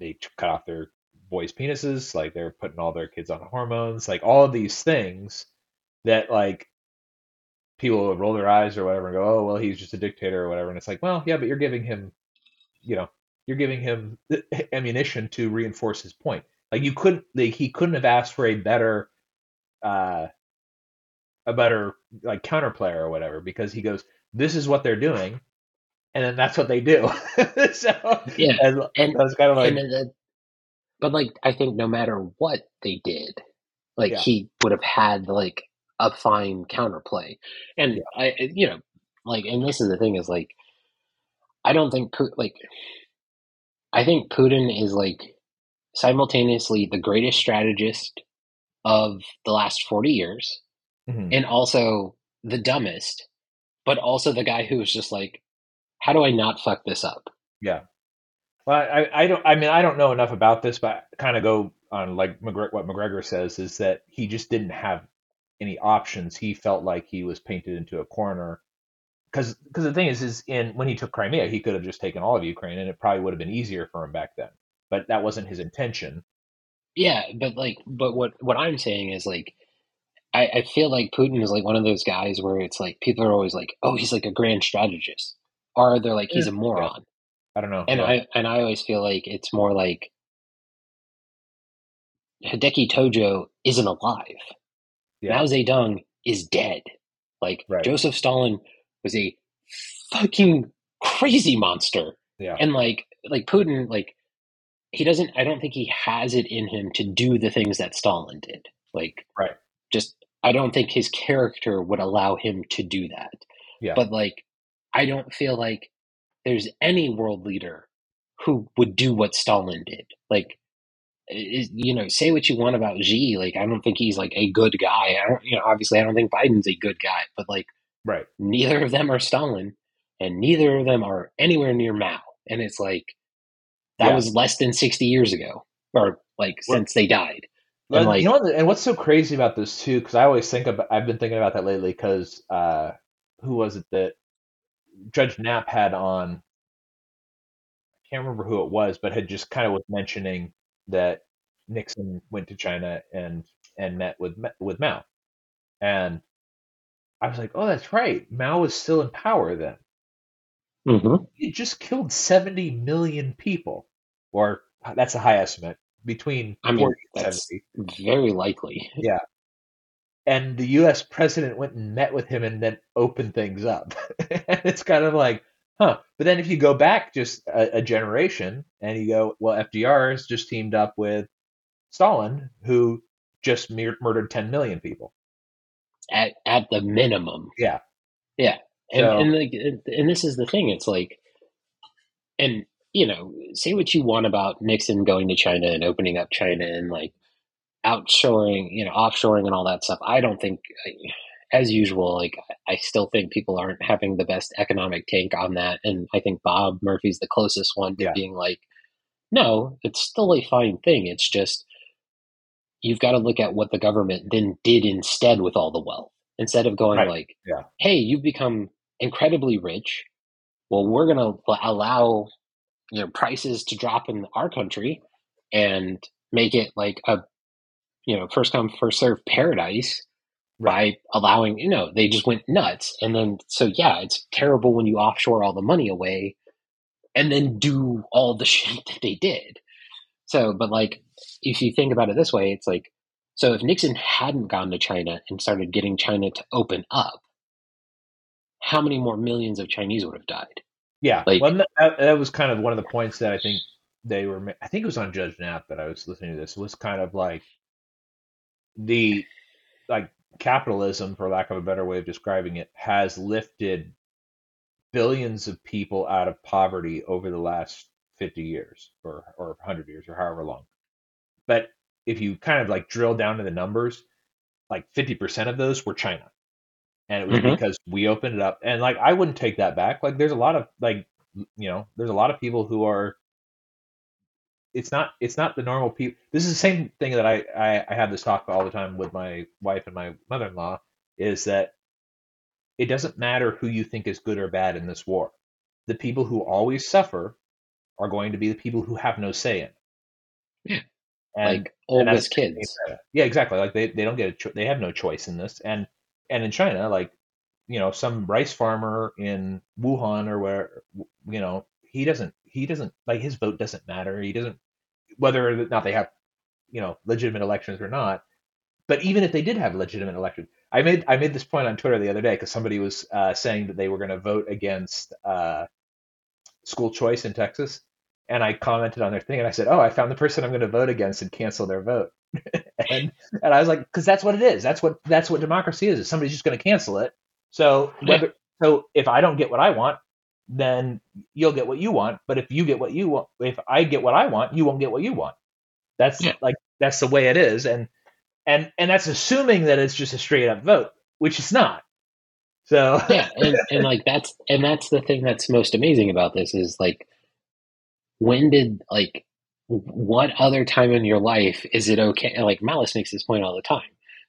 Speaker 2: They cut off their boys' penises, like they're putting all their kids on hormones, like all of these things that like people would roll their eyes or whatever and go, oh well, he's just a dictator or whatever, and it's like, well, yeah, but you're giving him, you know, you're giving him ammunition to reinforce his point. Like you couldn't, like, he couldn't have asked for a better, uh, a better like counterplayer or whatever because he goes, this is what they're doing, and then that's what they do. so
Speaker 3: Yeah,
Speaker 2: and,
Speaker 3: and-
Speaker 2: that's kind of like
Speaker 3: and then the- but like I think no matter what they did, like
Speaker 2: Yeah.
Speaker 3: he would have had like a fine counterplay, and I, you know, like, and this is the thing is like, I don't think like, I think Putin is like simultaneously the greatest strategist of the last forty years,
Speaker 2: Mhm.
Speaker 3: and also the dumbest, but also the guy who was just like, how do I not fuck this up?
Speaker 2: Yeah. Well, I, I don't. I mean, I don't know enough about this, but kind of go on like McGre- what Macgregor says is that he just didn't have any options. He felt like he was painted into a corner because because the thing is, is in when he took Crimea, he could have just taken all of Ukraine, and it probably would have been easier for him back then. But that wasn't his intention.
Speaker 3: Yeah, but like, but what what I'm saying is like, I, I feel like Putin is like one of those guys where it's like people are always like, oh, he's like a grand strategist, or they're like he's a moron,
Speaker 2: I don't know.
Speaker 3: and
Speaker 2: Yeah.
Speaker 3: I and I always feel like it's more like Hideki Tojo isn't alive.
Speaker 2: Yeah.
Speaker 3: Mao Zedong is dead. Like
Speaker 2: Right.
Speaker 3: Joseph Stalin was a fucking crazy monster.
Speaker 2: Yeah.
Speaker 3: And like like Putin, like he doesn't I don't think he has it in him to do the things that Stalin did. Like
Speaker 2: Right.
Speaker 3: just I don't think his character would allow him to do that.
Speaker 2: Yeah.
Speaker 3: But like I don't feel like there's any world leader who would do what Stalin did. Like is, you know, say what you want about Xi. Like, I don't think he's like a good guy. I don't, you know, obviously, I don't think Biden's a good guy. But like,
Speaker 2: right.
Speaker 3: neither of them are Stalin, and neither of them are anywhere near Mao. And it's like that
Speaker 2: Yeah.
Speaker 3: was less than sixty years ago, or like since they died.
Speaker 2: Well,
Speaker 3: And, like-
Speaker 2: you know, what, and what's so crazy about this too? Because I always think about, I've been thinking about that lately. Because uh, who was it that Judge Nap had on? I can't remember who it was, but had just kind of was mentioning that Nixon went to China and and met with with Mao, and I was like, oh, that's right. Mao was still in power then.
Speaker 3: Mm-hmm.
Speaker 2: He just killed seventy million people, or that's a high estimate between
Speaker 3: I mean,
Speaker 2: 40 and
Speaker 3: that's-
Speaker 2: 70.
Speaker 3: Very likely. Yeah.
Speaker 2: And the U.S. president went and met with him and then opened things up. and it's kind of like, huh. But then if you go back just a, a generation and you go, well, FDR has just teamed up with Stalin, who just murdered 10 million people.
Speaker 3: At at the minimum.
Speaker 2: Yeah.
Speaker 3: Yeah. And so, and like and this is the thing. It's like, and you know, say what you want about Nixon going to China and opening up China and like outshoring, you know, offshoring and all that stuff. I don't think, as usual, like I still think people aren't having the best economic take on that, and I think Bob Murphy's the closest one to yeah. being like, no, it's still a fine thing. It's just you've got to look at what the government then did instead with all the wealth. Instead of going right. like,
Speaker 2: yeah.
Speaker 3: "Hey, you've become incredibly rich," well, we're going to allow you know prices to drop in our country and make it like a you know first come first serve paradise by allowing you know they just went nuts and then so yeah it's terrible when you offshore all the money away and then do all the shit that they did so but like if you think about it this way it's like so if nixon hadn't gone to china and started getting china to open up how many more millions of chinese would have died
Speaker 2: yeah like well, that, that was kind of one of the points that i think they were i think it was on judge nap that i was listening to this it was kind of like the like capitalism, for lack of a better way of describing it, has lifted billions of people out of poverty over the last 50 years or, or 100 years or however long. But if you kind of like drill down to the numbers, like 50% of those were China. And it was mm-hmm. because we opened it up. And like, I wouldn't take that back. Like, there's a lot of like, you know, there's a lot of people who are it's not it's not the normal people. This is the same thing that I, I I have this talk all the time with my wife and my mother-in-law is that it doesn't matter who you think is good or bad in this war. The people who always suffer are going to be the people who have no say in.
Speaker 3: Yeah. And, like oldest kids.
Speaker 2: Yeah, exactly. Like they, they don't get a cho- they have no choice in this. And and in China, like you know, some rice farmer in Wuhan or where you know he doesn't he doesn't like his vote doesn't matter. He doesn't whether or not they have you know legitimate elections or not. But even if they did have legitimate elections, I made I made this point on Twitter the other day because somebody was uh, saying that they were going to vote against uh, school choice in Texas, and I commented on their thing and I said, "Oh, I found the person I'm going to vote against and cancel their vote." and and I was like, because that's what it is. That's what that's what democracy is. Is somebody's just going to cancel it. So whether so if I don't get what I want, then you'll get what you want. But if you get what you want, if I get what I want, you won't get what you want. That's yeah. like that's the way it is, and and and that's assuming that it's just a straight up vote, which it's not. So
Speaker 3: yeah, and, and like that's and that's the thing that's most amazing about this is like when did like what other time in your life is it okay? Like Malice makes this point all the time.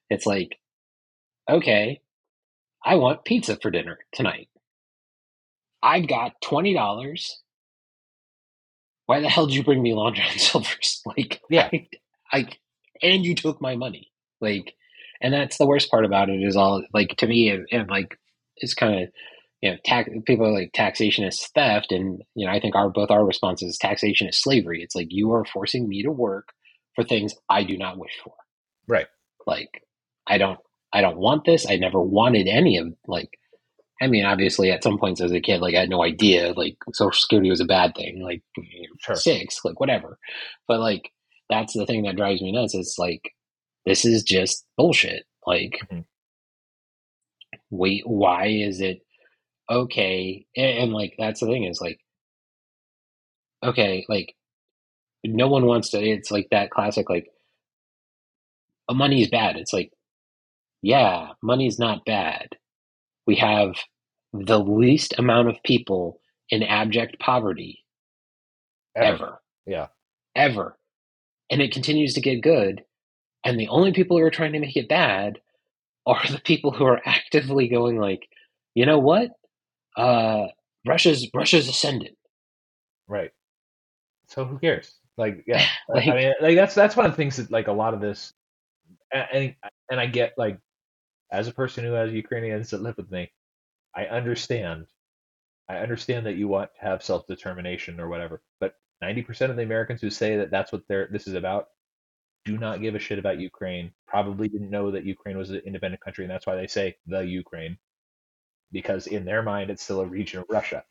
Speaker 3: It's like, okay, I want pizza for dinner tonight. I've got twenty dollars. Why the hell did you bring me Long John Silver's? Like,
Speaker 2: yeah,
Speaker 3: I, I, and you took my money. Like, and that's the worst part about it is all like to me and, and like it's kind of you know tax people are like taxation is theft and you know I think our both our responses is taxation is slavery. It's like you are forcing me to work for things I do not wish for.
Speaker 2: Right.
Speaker 3: Like I don't I don't want this. I never wanted any of like I mean, obviously, at some points as a kid, like I had no idea, like Social Security was a bad thing, like sure. six, like whatever. But like that's the thing that drives me nuts. It's like this is just bullshit. Like, mm-hmm. wait, why is it okay? And, and like that's the thing is like, okay, like no one wants to. It's like that classic like, money is bad. It's like, yeah, money's not bad we have the least amount of people in abject poverty ever. ever.
Speaker 2: Yeah.
Speaker 3: Ever. And it continues to get good. And the only people who are trying to make it bad are the people who are actively going like, you know what? Uh Russia's Russia's ascendant.
Speaker 2: Right. So who cares? Like, yeah. like, I mean, like that's that's one of the things that like a lot of this and and I get like as a person who has Ukrainians that live with me, I understand. I understand that you want to have self determination or whatever, but 90% of the Americans who say that that's what they're this is about do not give a shit about Ukraine. Probably didn't know that Ukraine was an independent country, and that's why they say the Ukraine, because in their mind it's still a region of Russia,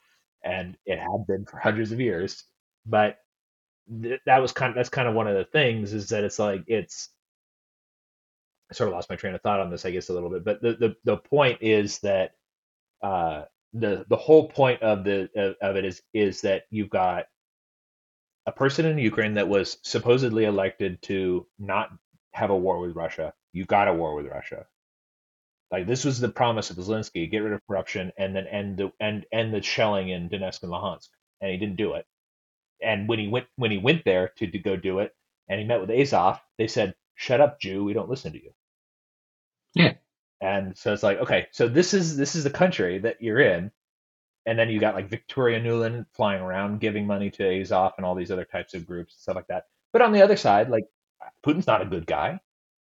Speaker 2: and it had been for hundreds of years. But th- that was kind of that's kind of one of the things is that it's like it's. I sort of lost my train of thought on this, I guess, a little bit. But the the, the point is that uh, the the whole point of the of, of it is is that you've got a person in Ukraine that was supposedly elected to not have a war with Russia. You got a war with Russia. Like this was the promise of Zelensky: get rid of corruption and then end the end end the shelling in Donetsk and Luhansk, and he didn't do it. And when he went when he went there to, to go do it, and he met with Azov, they said, "Shut up, Jew. We don't listen to you."
Speaker 3: Yeah.
Speaker 2: And so it's like, okay, so this is this is the country that you're in, and then you got like Victoria Nuland flying around giving money to Azov and all these other types of groups and stuff like that. But on the other side, like Putin's not a good guy.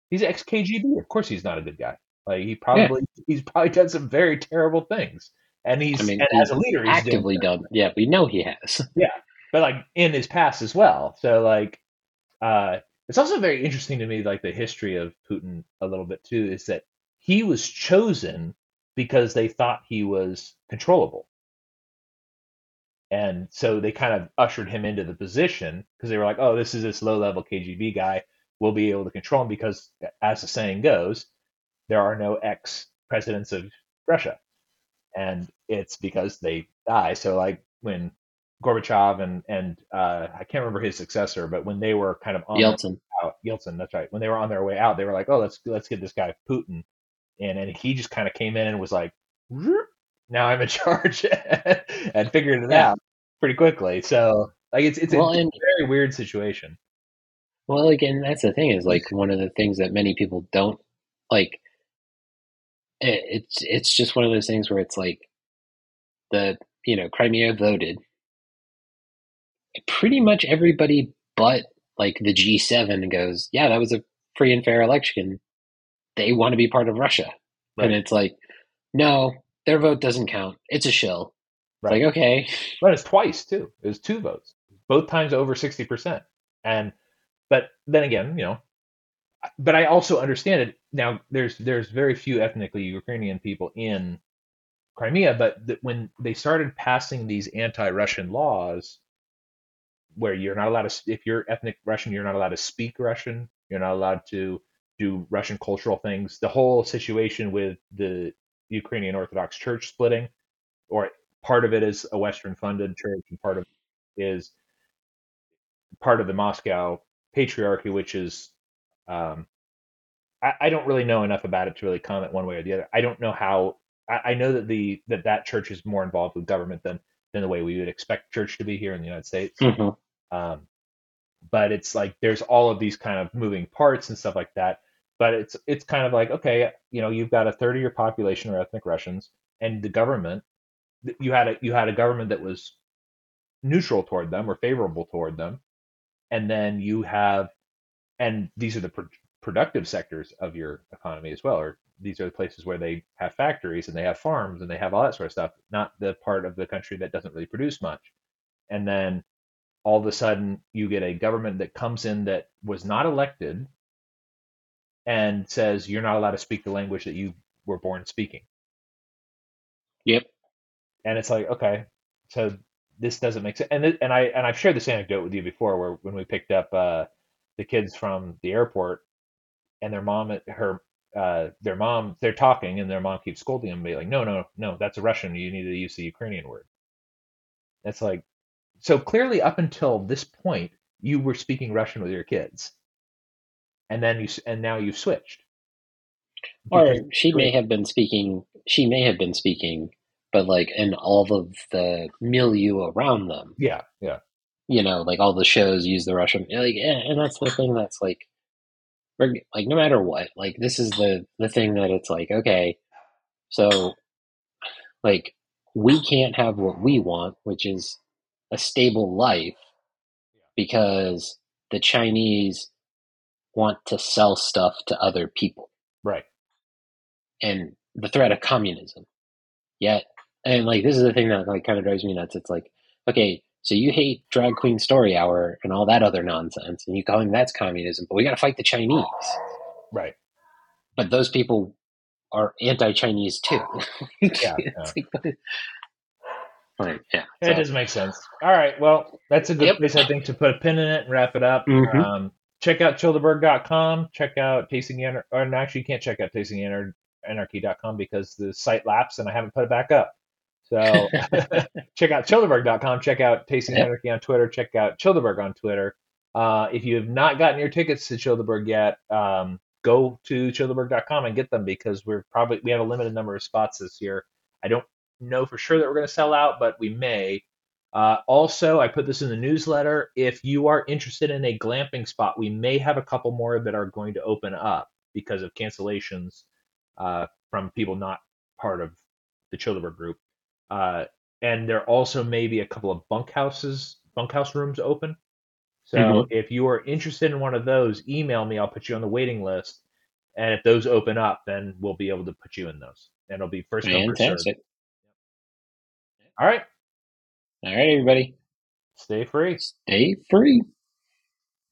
Speaker 2: He's ex KGB. Of course, he's not a good guy. Like he probably yeah. he's probably done some very terrible things, and he's I mean, and he's as a leader, he's
Speaker 3: actively done. Yeah, we know he has.
Speaker 2: Yeah, but like in his past as well. So like, uh, it's also very interesting to me, like the history of Putin a little bit too, is that he was chosen because they thought he was controllable. And so they kind of ushered him into the position because they were like, oh, this is this low level KGB guy. We'll be able to control him because, as the saying goes, there are no ex presidents of Russia. And it's because they die. So, like when Gorbachev and, and uh, I can't remember his successor, but when they were kind of on
Speaker 3: Yeltsin.
Speaker 2: out, Yeltsin, that's right. When they were on their way out, they were like, oh, let's let's get this guy Putin in. And he just kind of came in and was like, now I'm in charge and figured it yeah. out pretty quickly. So like it's it's well, a and, very weird situation.
Speaker 3: Well, again, that's the thing is like one of the things that many people don't like. It, it's it's just one of those things where it's like the you know Crimea voted. Pretty much everybody but like the G7 goes, yeah, that was a free and fair election. They want to be part of Russia, right. and it's like, no, their vote doesn't count. It's a shill. Right. Like, okay.
Speaker 2: But it's twice too. It was two votes. Both times over sixty percent. And but then again, you know, but I also understand it. Now there's there's very few ethnically Ukrainian people in Crimea, but th- when they started passing these anti-Russian laws, where you're not allowed to, if you're ethnic Russian, you're not allowed to speak Russian, you're not allowed to do Russian cultural things. The whole situation with the Ukrainian Orthodox Church splitting, or part of it is a Western funded church, and part of it is part of the Moscow Patriarchy, which is um, I, I, don't really know enough about it to really comment one way or the other. I don't know how. I, I know that the that that church is more involved with government than than the way we would expect church to be here in the United States.
Speaker 3: Mm-hmm.
Speaker 2: Um, but it's like there's all of these kind of moving parts and stuff like that but it's it's kind of like okay, you know, you've got a third of your population are ethnic Russians, and the government, you had a you had a government that was neutral toward them or favorable toward them, and then you have, and these are the pro- productive sectors of your economy as well, or these are the places where they have factories and they have farms and they have all that sort of stuff, not the part of the country that doesn't really produce much, and then all of a sudden you get a government that comes in that was not elected and says you're not allowed to speak the language that you were born speaking.
Speaker 3: Yep.
Speaker 2: And it's like, okay, so this doesn't make sense. And and I and I've shared this anecdote with you before, where when we picked up uh, the kids from the airport, and their mom, her, uh, their mom, they're talking, and their mom keeps scolding them, be like, no, no, no, that's a Russian. You need to use the Ukrainian word. It's like, so clearly, up until this point, you were speaking Russian with your kids and then you and now you've switched.
Speaker 3: Or she may have been speaking. She may have been speaking, but like in all of the milieu around them.
Speaker 2: Yeah, yeah.
Speaker 3: You know, like all the shows use the Russian. Like, eh, and that's the thing that's like, like no matter what, like this is the the thing that it's like, okay, so like we can't have what we want, which is a stable life, because the Chinese want to sell stuff to other people.
Speaker 2: Right.
Speaker 3: And the threat of communism. Yet, and like this is the thing that like kind of drives me nuts. It's like, okay, So you hate drag queen story hour and all that other nonsense, and you calling that's communism. But we got to fight the Chinese,
Speaker 2: right?
Speaker 3: But those people are anti-Chinese too.
Speaker 2: yeah, yeah.
Speaker 3: Like, yeah,
Speaker 2: so. it does make sense. All right, well, that's a good yep. place I think to put a pin in it and wrap it up.
Speaker 3: Mm-hmm.
Speaker 2: Um, check out chilltheberg.com. Check out Tasting Anarchy. Or actually, you can't check out Tasting Anarchy.com because the site lapsed and I haven't put it back up. So check out chilltheberg.com. Check out Tasting yep. Anarchy on Twitter. Check out Chilltheberg on Twitter. Uh, if you have not gotten your tickets to Chilltheberg yet, um, go to chilltheberg.com and get them because we're probably we have a limited number of spots this year. I don't know for sure that we're going to sell out, but we may. Uh, also, I put this in the newsletter. If you are interested in a glamping spot, we may have a couple more that are going to open up because of cancellations uh, from people not part of the Chilltheberg group. Uh, and there also may be a couple of bunkhouses, bunkhouse rooms open. So mm-hmm. if you are interested in one of those, email me. I'll put you on the waiting list. And if those open up, then we'll be able to put you in those. And it'll be first come, first served. All right.
Speaker 3: All right, everybody.
Speaker 2: Stay free.
Speaker 3: Stay free.